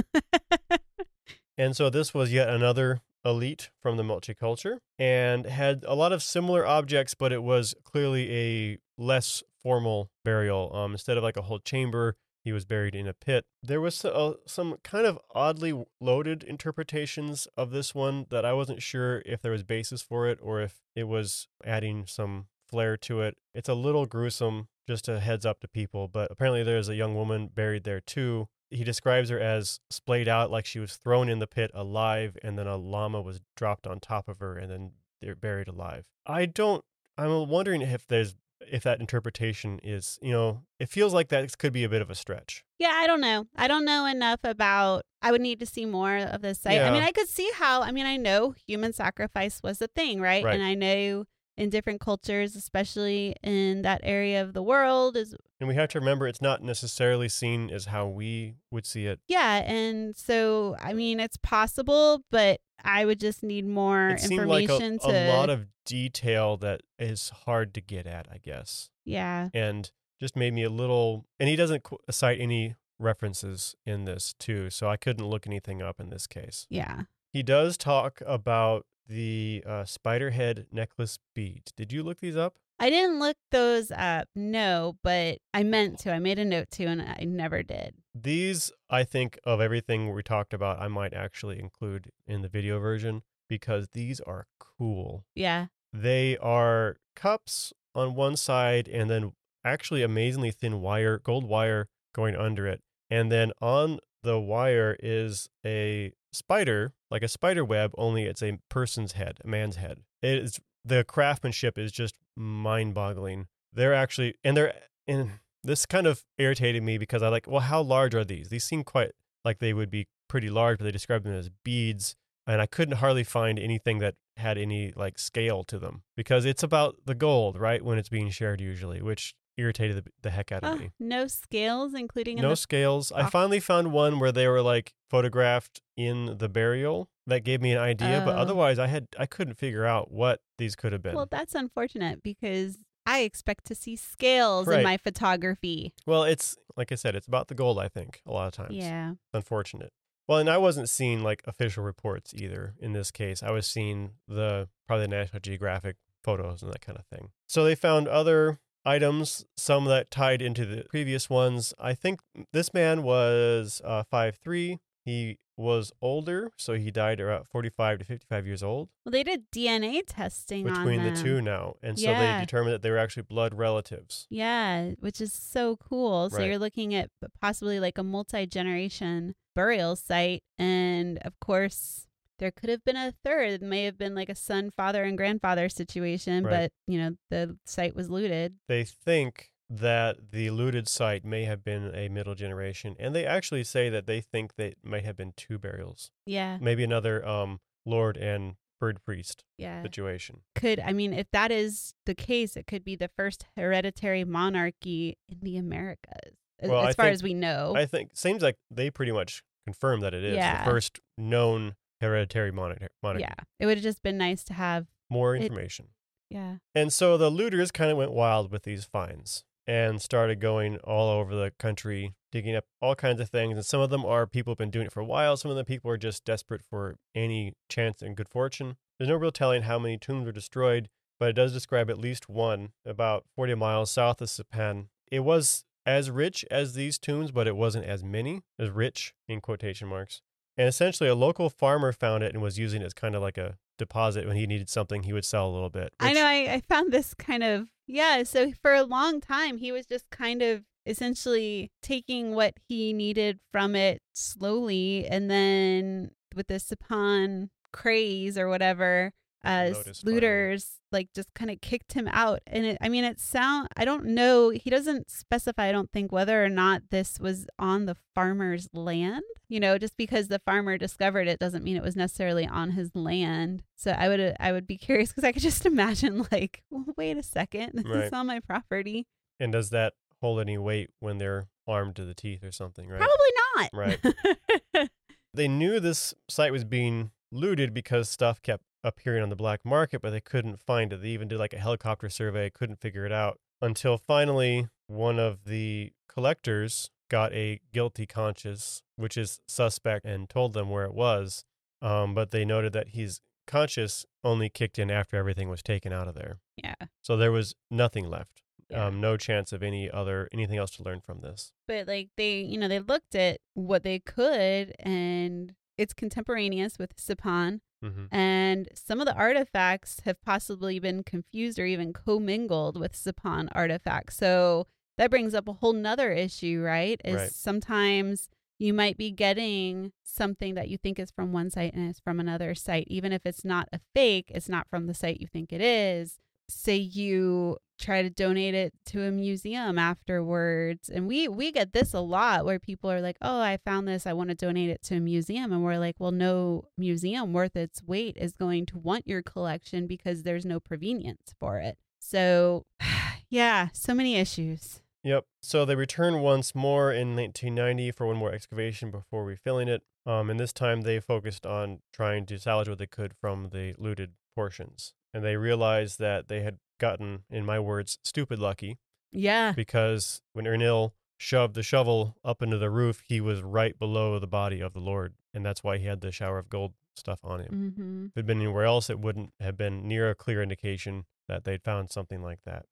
And so this was yet another elite from the Moche culture and had a lot of similar objects, but it was clearly a less formal burial. Um, instead of like a whole chamber, he was buried in a pit. There was uh, some kind of oddly loaded interpretations of this one that I wasn't sure if there was basis for it or if it was adding some flair to it. It's a little gruesome, just a heads up to people, but apparently there's a young woman buried there too he describes her as splayed out like she was thrown in the pit alive and then a llama was dropped on top of her and then they're buried alive. I don't I'm wondering if there's if that interpretation is, you know, it feels like that could be a bit of a stretch. yeah, I don't know. I don't know enough about. I would need to see more of this site. I mean, I could see how. I mean, I know human sacrifice was a thing, right? Right. And I know in different cultures, especially in that area of the world, is And we have to remember it's not necessarily seen as how we would see it. yeah. And so, I mean, it's possible, but I would just need more It seemed like a, information to. a lot of detail that is hard to get at, I guess. yeah. and just made me a little and he doesn't qu- cite any references in this too so i couldn't look anything up in this case Yeah. he does talk about the uh, spider head necklace beads did you look these up I didn't look those up, no, but I meant to. I made a note to, and I never did. these i think of everything we talked about i might actually include in the video version because these are cool Yeah. they are cups on one side and then actually amazingly thin wire gold wire going under it and then on the wire is a spider like a spider web only it's a person's head a man's head it is the craftsmanship is just mind-boggling they're actually and they're and this kind of irritated me because i like well how large are these these seem quite like they would be pretty large but they describe them as beads and I couldn't hardly find anything that had any like scale to them because it's about the gold, right? When it's being shared, usually, which irritated the, the heck out of Oh, me. no scales, including in No the scales. I finally found one where they were like photographed in the burial. That gave me an idea, but Oh. otherwise, I had I couldn't figure out what these could have been. Well, that's unfortunate because I expect to see scales Right. in my photography. well, it's like I said, it's about the gold. I think a lot of times. Yeah. unfortunate. Well, and I wasn't seeing like official reports either in this case. I was seeing the probably the National Geographic photos and that kind of thing. So they found other items, some that tied into the previous ones. I think this man was uh, 5'3. He was older, so he died around 45 to 55 years old Well, they did DNA testing between the two now. And so they determined that they were actually blood relatives. Yeah, which is so cool. So Right. you're looking at possibly like a multi-generation burial site and of course there could have been a third. It may have been like a son, father and grandfather situation, Right. but you know, the site was looted. they think that the looted site may have been a middle generation, and they actually say that they think that it might have been two burials, Yeah. maybe another um lord and bird priest Yeah. situation. Could I mean if that is the case, it could be the first hereditary monarchy in the Americas. Well, as I far think- as we know. I think seems like they pretty much confirmed that it is Yeah. the first known hereditary monarchy. yeah. It would have just been nice to have More It- information. yeah. And so the looters kind of went wild with these finds and started going all over the country, digging up all kinds of things. And some of them are people who've been doing it for a while. Some of the people are just desperate for any chance and good fortune. There's no real telling how many tombs were destroyed, but it does describe at least one about 40 miles south of Sipan. It was as rich as these tombs, but it wasn't as many, as rich in quotation marks. And essentially, a local farmer found it and was using it as kind of like a deposit when he needed something, he would sell a little bit. I know. I, I found this kind of yeah. So for a long time, he was just kind of essentially taking what he needed from it slowly, and then with this Sipan craze or whatever, as looters like just kind of kicked him out and it, i mean it sound i don't know he doesn't specify i don't think whether or not this was on the farmer's land you know just because the farmer discovered it doesn't mean it was necessarily on his land so i would i would be curious because i could just imagine like well, wait a second this Right. is on my property And does that hold any weight when they're armed to the teeth or something, right? probably not Right. They knew this site was being looted because stuff kept appearing on the black market, but they couldn't find it. They even did like a helicopter survey, couldn't figure it out until finally one of the collectors got a guilty conscience, which is suspect, and told them where it was. Um, but they noted that his conscience only kicked in after everything was taken out of there. yeah So there was nothing left. Yeah. Um, no chance of any other anything else to learn from this. but like they you know they looked at what they could and it's contemporaneous with Sipan hmm and some of the artifacts have possibly been confused or even commingled with Sipan artifacts. So that brings up a whole nother issue right? Is Right. sometimes you might be getting something that you think is from one site and it's from another site even if it's not a fake it's not from the site you think it is say you try to donate it to a museum afterwards and we we get this a lot where people are like oh i found this i want to donate it to a museum and we're like well no museum worth its weight is going to want your collection because there's no provenience for it so yeah so many issues Yep. So they returned once more in 1990 for one more excavation before refilling it. Um, and this time they focused on trying to salvage what they could from the looted portions. And they realized that they had gotten, in my words, stupid lucky yeah because when Ernil shoved the shovel up into the roof, he was right below the body of the Lord. And that's why he had the shower of gold stuff on him. mm-hmm. If it had been anywhere else, it wouldn't have been near a clear indication that they'd found something like that.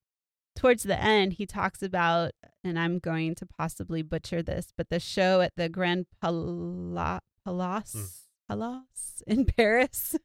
towards the end, he talks about, and I'm going to possibly butcher this, but the show at the Grand Pala- Palace, Palace in Paris.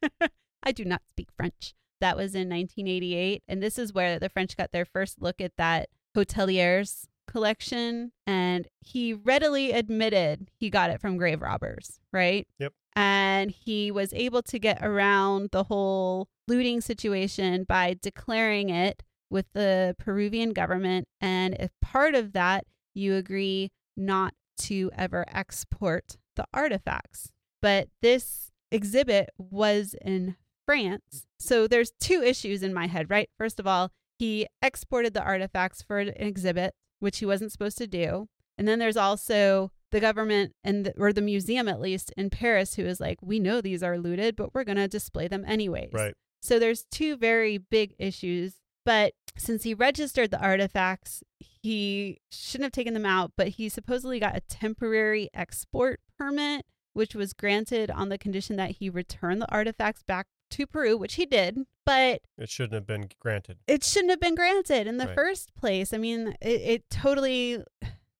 I do not speak French. That was in 1988. And this is where the French got their first look at that Hotelier's collection. And he readily admitted he got it from grave robbers, right? Yep. And he was able to get around the whole looting situation by declaring it with the Peruvian government. And if part of that, you agree not to ever export the artifacts. But this exhibit was in France. So there's two issues in my head, right? First of all, he exported the artifacts for an exhibit, which he wasn't supposed to do. And then there's also the government and the, or the museum at least in Paris who is like, we know these are looted, but we're going to display them anyways. Right. So there's two very big issues. But since he registered the artifacts, he shouldn't have taken them out, but he supposedly got a temporary export permit, which was granted on the condition that he return the artifacts back to Peru, which he did. But It shouldn't have been granted. it shouldn't have been granted in the Right. first place. I mean, it, it totally,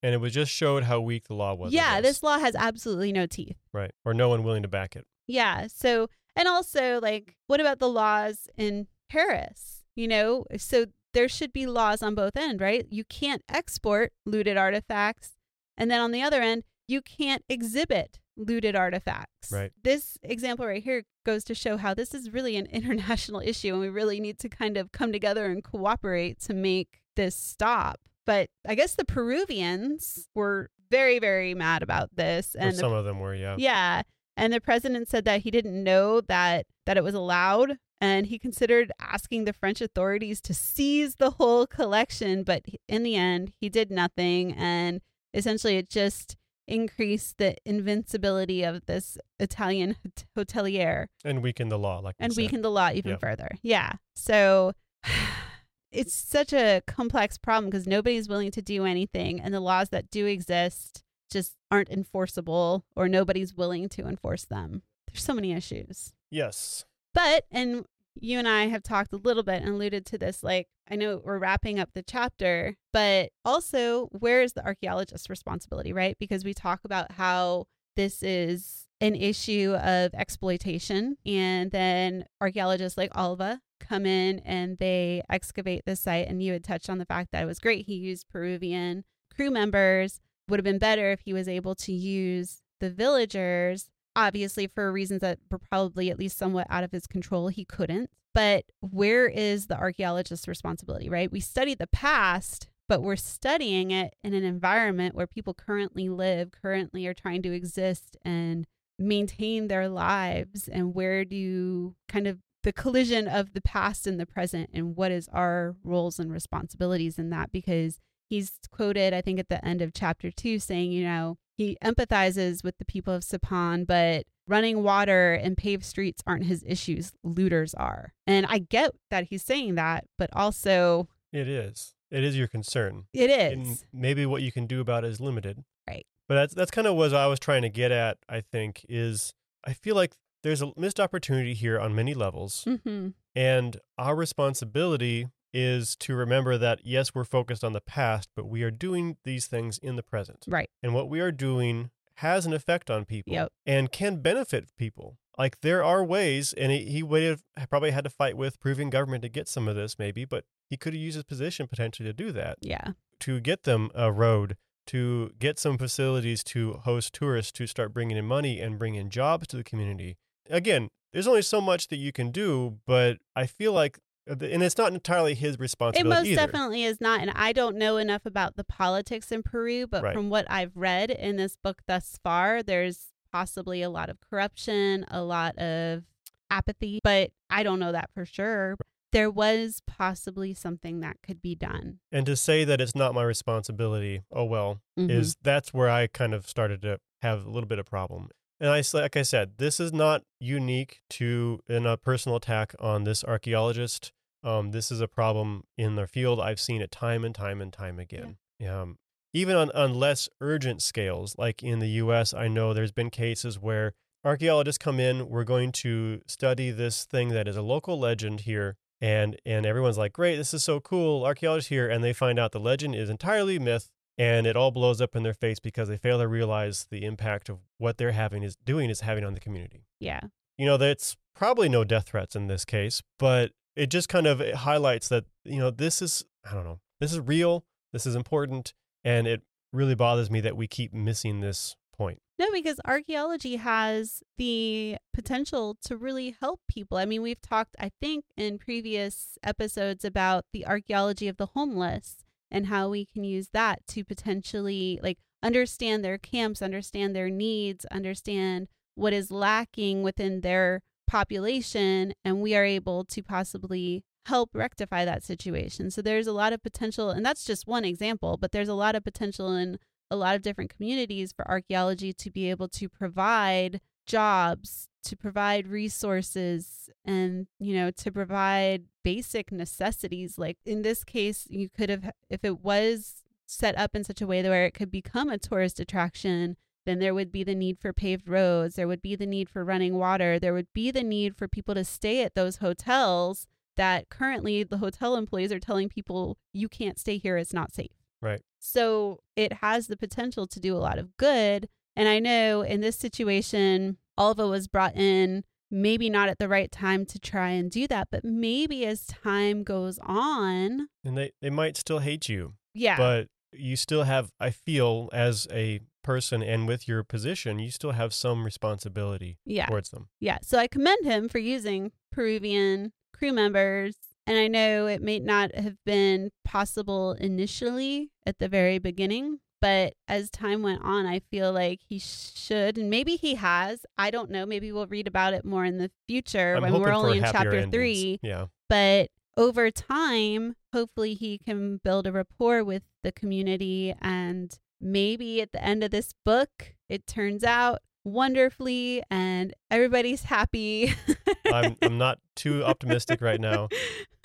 And it was just showed how weak the law was. Yeah, this law has absolutely no teeth. Right. Or no one willing to back it. Yeah. So, and also, like, what about the laws in Paris? You know, so there should be laws on both end, right? You can't export looted artifacts. And then on the other end, you can't exhibit looted artifacts. Right. This example right here goes to show how this is really an international issue and we really need to kind of come together and cooperate to make this stop. But I guess the Peruvians were very, very mad about this. And the some of them were, yeah. yeah. And the president said that he didn't know that that it was allowed and he considered asking the French authorities to seize the whole collection, but in the end he did nothing and essentially it just increased the invincibility of this Italian hotelier And weaken the law, like and said. weakened the law even Yep. further. Yeah. So it's such a complex problem because nobody's willing to do anything, and the laws that do exist just aren't enforceable, or nobody's willing to enforce them. There's so many issues. Yes. But, and you and I have talked a little bit and alluded to this, like, I know we're wrapping up the chapter, but also, where is the archaeologist's responsibility, right? Because we talk about how this is an issue of exploitation, and then archaeologists like Alva come in and they excavate the site. And you had touched on the fact that it was great. He used Peruvian crew members. Would have been better if he was able to use the villagers. Obviously for reasons that were probably at least somewhat out of his control, he couldn't. But where is the archaeologist's responsibility, right? We study the past, but we're studying it in an environment where people currently live, currently are trying to exist and maintain their lives. And where do kind of the collision of the past and the present and what is our roles and responsibilities in that? Because he's quoted, I think, at the end of chapter two, saying, you know, he empathizes with the people of Sipan, but running water and paved streets aren't his issues. Looters are. And I get that he's saying that, but also. It is. It is your concern. It is. And maybe what you can do about it is limited. Right. But that's that's kind of what I was trying to get at, I think, is I feel like there's a missed opportunity here on many levels. Mm-hmm. And our responsibility is to remember that yes, we're focused on the past, but we are doing these things in the present. Right. And what we are doing has an effect on people Yep. and can benefit people. Like there are ways, and he, he would have probably had to fight with Peruvian government to get some of this, maybe, but he could have used his position potentially to do that, Yeah. to get them a road, to get some facilities to host tourists, to start bringing in money and bring in jobs to the community. Again, there's only so much that you can do, but I feel like, and it's not entirely his responsibility. It most either. definitely is not. And I don't know enough about the politics in Peru, but Right. from what I've read in this book thus far, there's possibly a lot of corruption, a lot of apathy, but I don't know that for sure. There was possibly something that could be done. And to say that it's not my responsibility, oh well, Mhm. is that's where I kind of started to have a little bit of problem. And I like I said, this is not unique to in a personal attack on this archaeologist. Um, this is a problem in the field. I've seen it time and time and time again. Um, even on, on less urgent scales, like in the U.S., I know there's been cases where archaeologists come in. We're going to study this thing that is a local legend here, and and everyone's like, "Great, this is so cool, archaeologists here," and they find out the legend is entirely myth, and it all blows up in their face because they fail to realize the impact of what they're having is doing is having on the community. Yeah. You know, that's probably no death threats in this case, but it just kind of highlights that you know this is I don't know, this is real, this is important, and it really bothers me that we keep missing this point. No, because archaeology has the potential to really help people. I mean, we've talked, I think, in previous episodes about the archaeology of the homeless and how we can use that to potentially like understand their camps, understand their needs, understand what is lacking within their population, and we are able to possibly help rectify that situation. So there's a lot of potential, and that's just one example, but there's a lot of potential in a lot of different communities for archaeology to be able to provide jobs, to provide resources, and, you know, to provide basic necessities. Like in this case, you could have, if it was set up in such a way that where it could become a tourist attraction, then there would be the need for paved roads, there would be the need for running water, there would be the need for people to stay at those hotels that currently the hotel employees are telling people, you can't stay here, it's not safe. Right. So it has the potential to do a lot of good. And I know in this situation, Alva was brought in, maybe not at the right time to try and do that, but maybe as time goes on, And they, they might still hate you, yeah, but you still have, I feel, as a person and with your position, you still have some responsibility yeah, towards them. yeah. So I commend him for using Peruvian crew members. And I know it may not have been possible initially at the very beginning, but as time went on, I feel like he should, and maybe he has. I don't know. Maybe we'll read about it more in the future I'm when we're only in chapter endings. three. Yeah. But over time, hopefully, he can build a rapport with the community. And maybe at the end of this book, it turns out wonderfully and everybody's happy. I'm, I'm not too optimistic right now.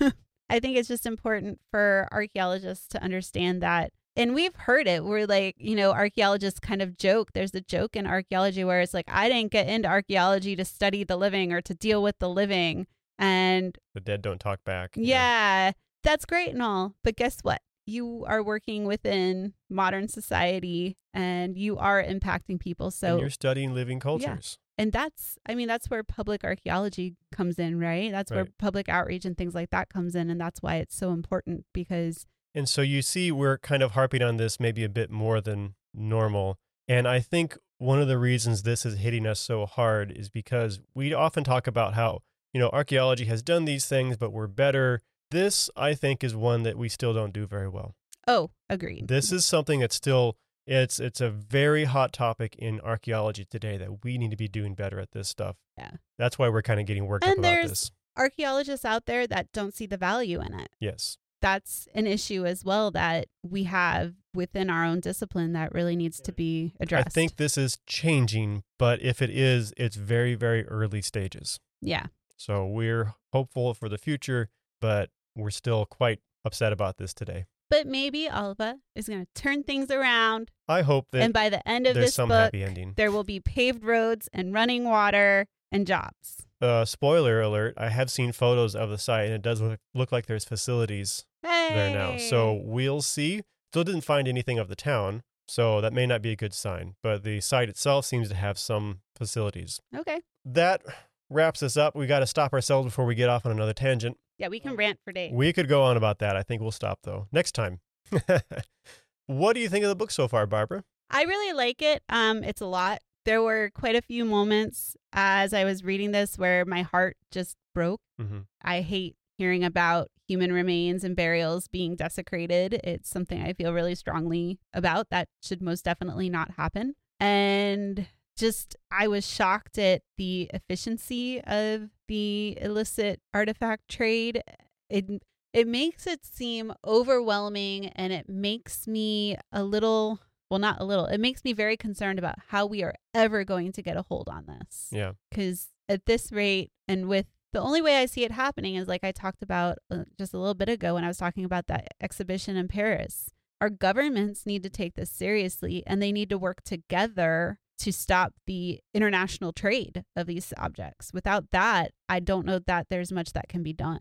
I think it's just important for archaeologists to understand that. And we've heard it. We're like, you know, archaeologists kind of joke. There's a joke in archaeology where it's like, I didn't get into archaeology to study the living or to deal with the living. And The dead don't talk back. yeah, that's great and all. But guess what? You are working within modern society and you are impacting people. And So, you're studying living cultures. and that's, I mean, that's where public archaeology comes in, right? That's where public outreach and things like that comes in. And that's why it's so important because, And so you see, we're kind of harping on this maybe a bit more than normal. And I think one of the reasons this is hitting us so hard is because we often talk about how, you know, archaeology has done these things, but we're better. This, I think, is one that we still don't do very well. Oh, agreed. This is something that's still it's it's a very hot topic in archaeology today that we need to be doing better at this stuff. Yeah. That's why we're kind of getting worked up And about there's- this. Archaeologists out there that don't see the value in it. Yes. That's an issue as well that we have within our own discipline that really needs to be addressed. I think this is changing, but if it is, it's very, very early stages. Yeah. So we're hopeful for the future, but we're still quite upset about this today. But maybe Alva is going to turn things around. I hope that and by the end of this some book, happy ending. there will be paved roads and running water and jobs. Uh, spoiler alert, I have seen photos of the site and it does look, look like there's facilities Hey. there now. So we'll see. Still didn't find anything of the town, so that may not be a good sign. But the site itself seems to have some facilities. Okay. That wraps us up. We got to stop ourselves before we get off on another tangent. Yeah, we can rant for days. We could go on about that. I think we'll stop though next time. what do you think of the book so far, Barbara? I really like it. Um, it's a lot. There were quite a few moments as I was reading this where my heart just broke. Mm-hmm. I hate hearing about human remains and burials being desecrated. It's something I feel really strongly about. That should most definitely not happen. And just, I was shocked at the efficiency of the illicit artifact trade. It it makes it seem overwhelming and it makes me a little well not a little it makes me very concerned about how we are ever going to get a hold on this Yeah. because at this rate and with the only way I see it happening is like I talked about uh, just a little bit ago when I was talking about that exhibition in Paris. Our governments need to take this seriously and they need to work together to stop the international trade of these objects. Without that, I don't know that there's much that can be done.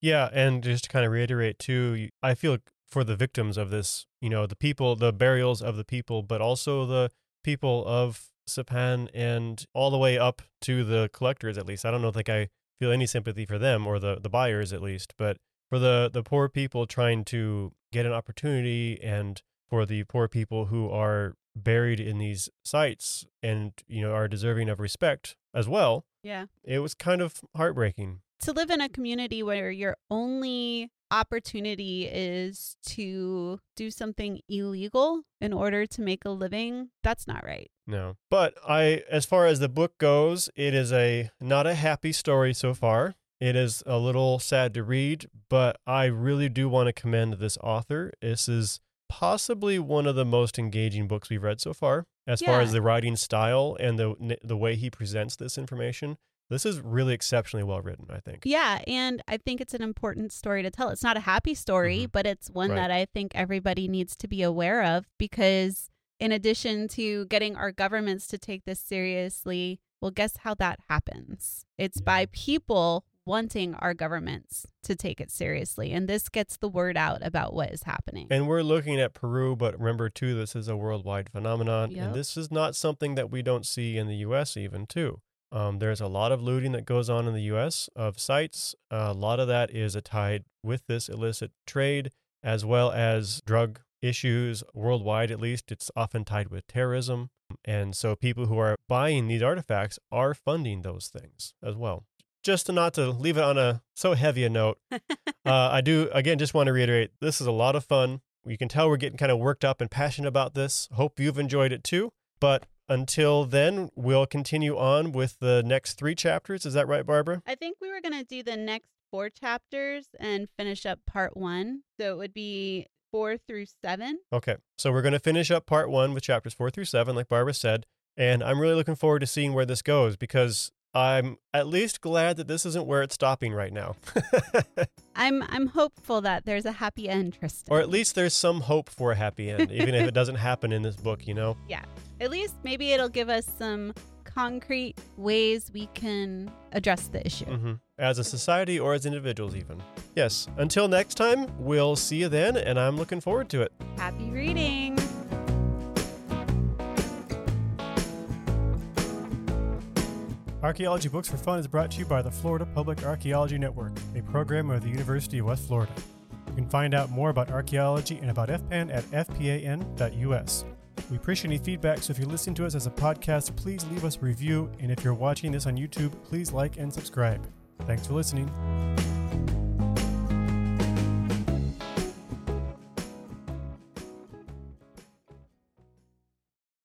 Yeah, and just to kind of reiterate too, I feel for the victims of this, you know, the people, the burials of the people, but also the people of Sipan and all the way up to the collectors at least. I don't know think I feel any sympathy for them or the the buyers at least, but for the the poor people trying to get an opportunity and for the poor people who are buried in these sites and you know are deserving of respect as well. Yeah. It was kind of heartbreaking. to live in a community where your only opportunity is to do something illegal in order to make a living, that's not right. No. But I as far as the book goes, it is a not a happy story so far. It is a little sad to read, but I really do want to commend this author. This is possibly one of the most engaging books we've read so far as far as the writing style and the the way he presents this information. This is really exceptionally well written, I think. Yeah, and I think it's an important story to tell. It's not a happy story, Mhm. but it's one Right. that I think everybody needs to be aware of because in addition to getting our governments to take this seriously, well guess how that happens? It's by people wanting our governments to take it seriously. And this gets the word out about what is happening. And we're looking at Peru, but remember too, this is a worldwide phenomenon, Yep. and this is not something that we don't see in the U.S. even too. Um, there's a lot of looting that goes on in the U.S. of sites. a lot of that is a tied with this illicit trade, as well as drug issues worldwide. At least it's often tied with terrorism, and so people who are buying these artifacts are funding those things as well. Just to not to leave it on a so heavy a note, uh, I do again just want to reiterate this is a lot of fun. You can tell we're getting kind of worked up and passionate about this. Hope you've enjoyed it too. But until then, we'll continue on with the next three chapters. Is that right, Barbara? I think we were going to do the next four chapters and finish up part one. So it would be four through seven. Okay. So we're going to finish up part one with chapters four through seven, like Barbara said. And I'm really looking forward to seeing where this goes because I'm at least glad that this isn't where it's stopping right now. I'm I'm hopeful that there's a happy end, Tristan. or at least there's some hope for a happy end, even if it doesn't happen in this book, you know? Yeah. At least maybe it'll give us some concrete ways we can address the issue. hmm As a society or as individuals, even. Yes. Until next time, we'll see you then, and I'm looking forward to it. Happy reading. Archaeology Books for Fun is brought to you by the Florida Public Archaeology Network, a program of the University of West Florida. You can find out more about archaeology and about FPAN at fpan.us. We appreciate any feedback, so if you're listening to us as a podcast, please leave us a review. And if you're watching this on YouTube, please like and subscribe. Thanks for listening.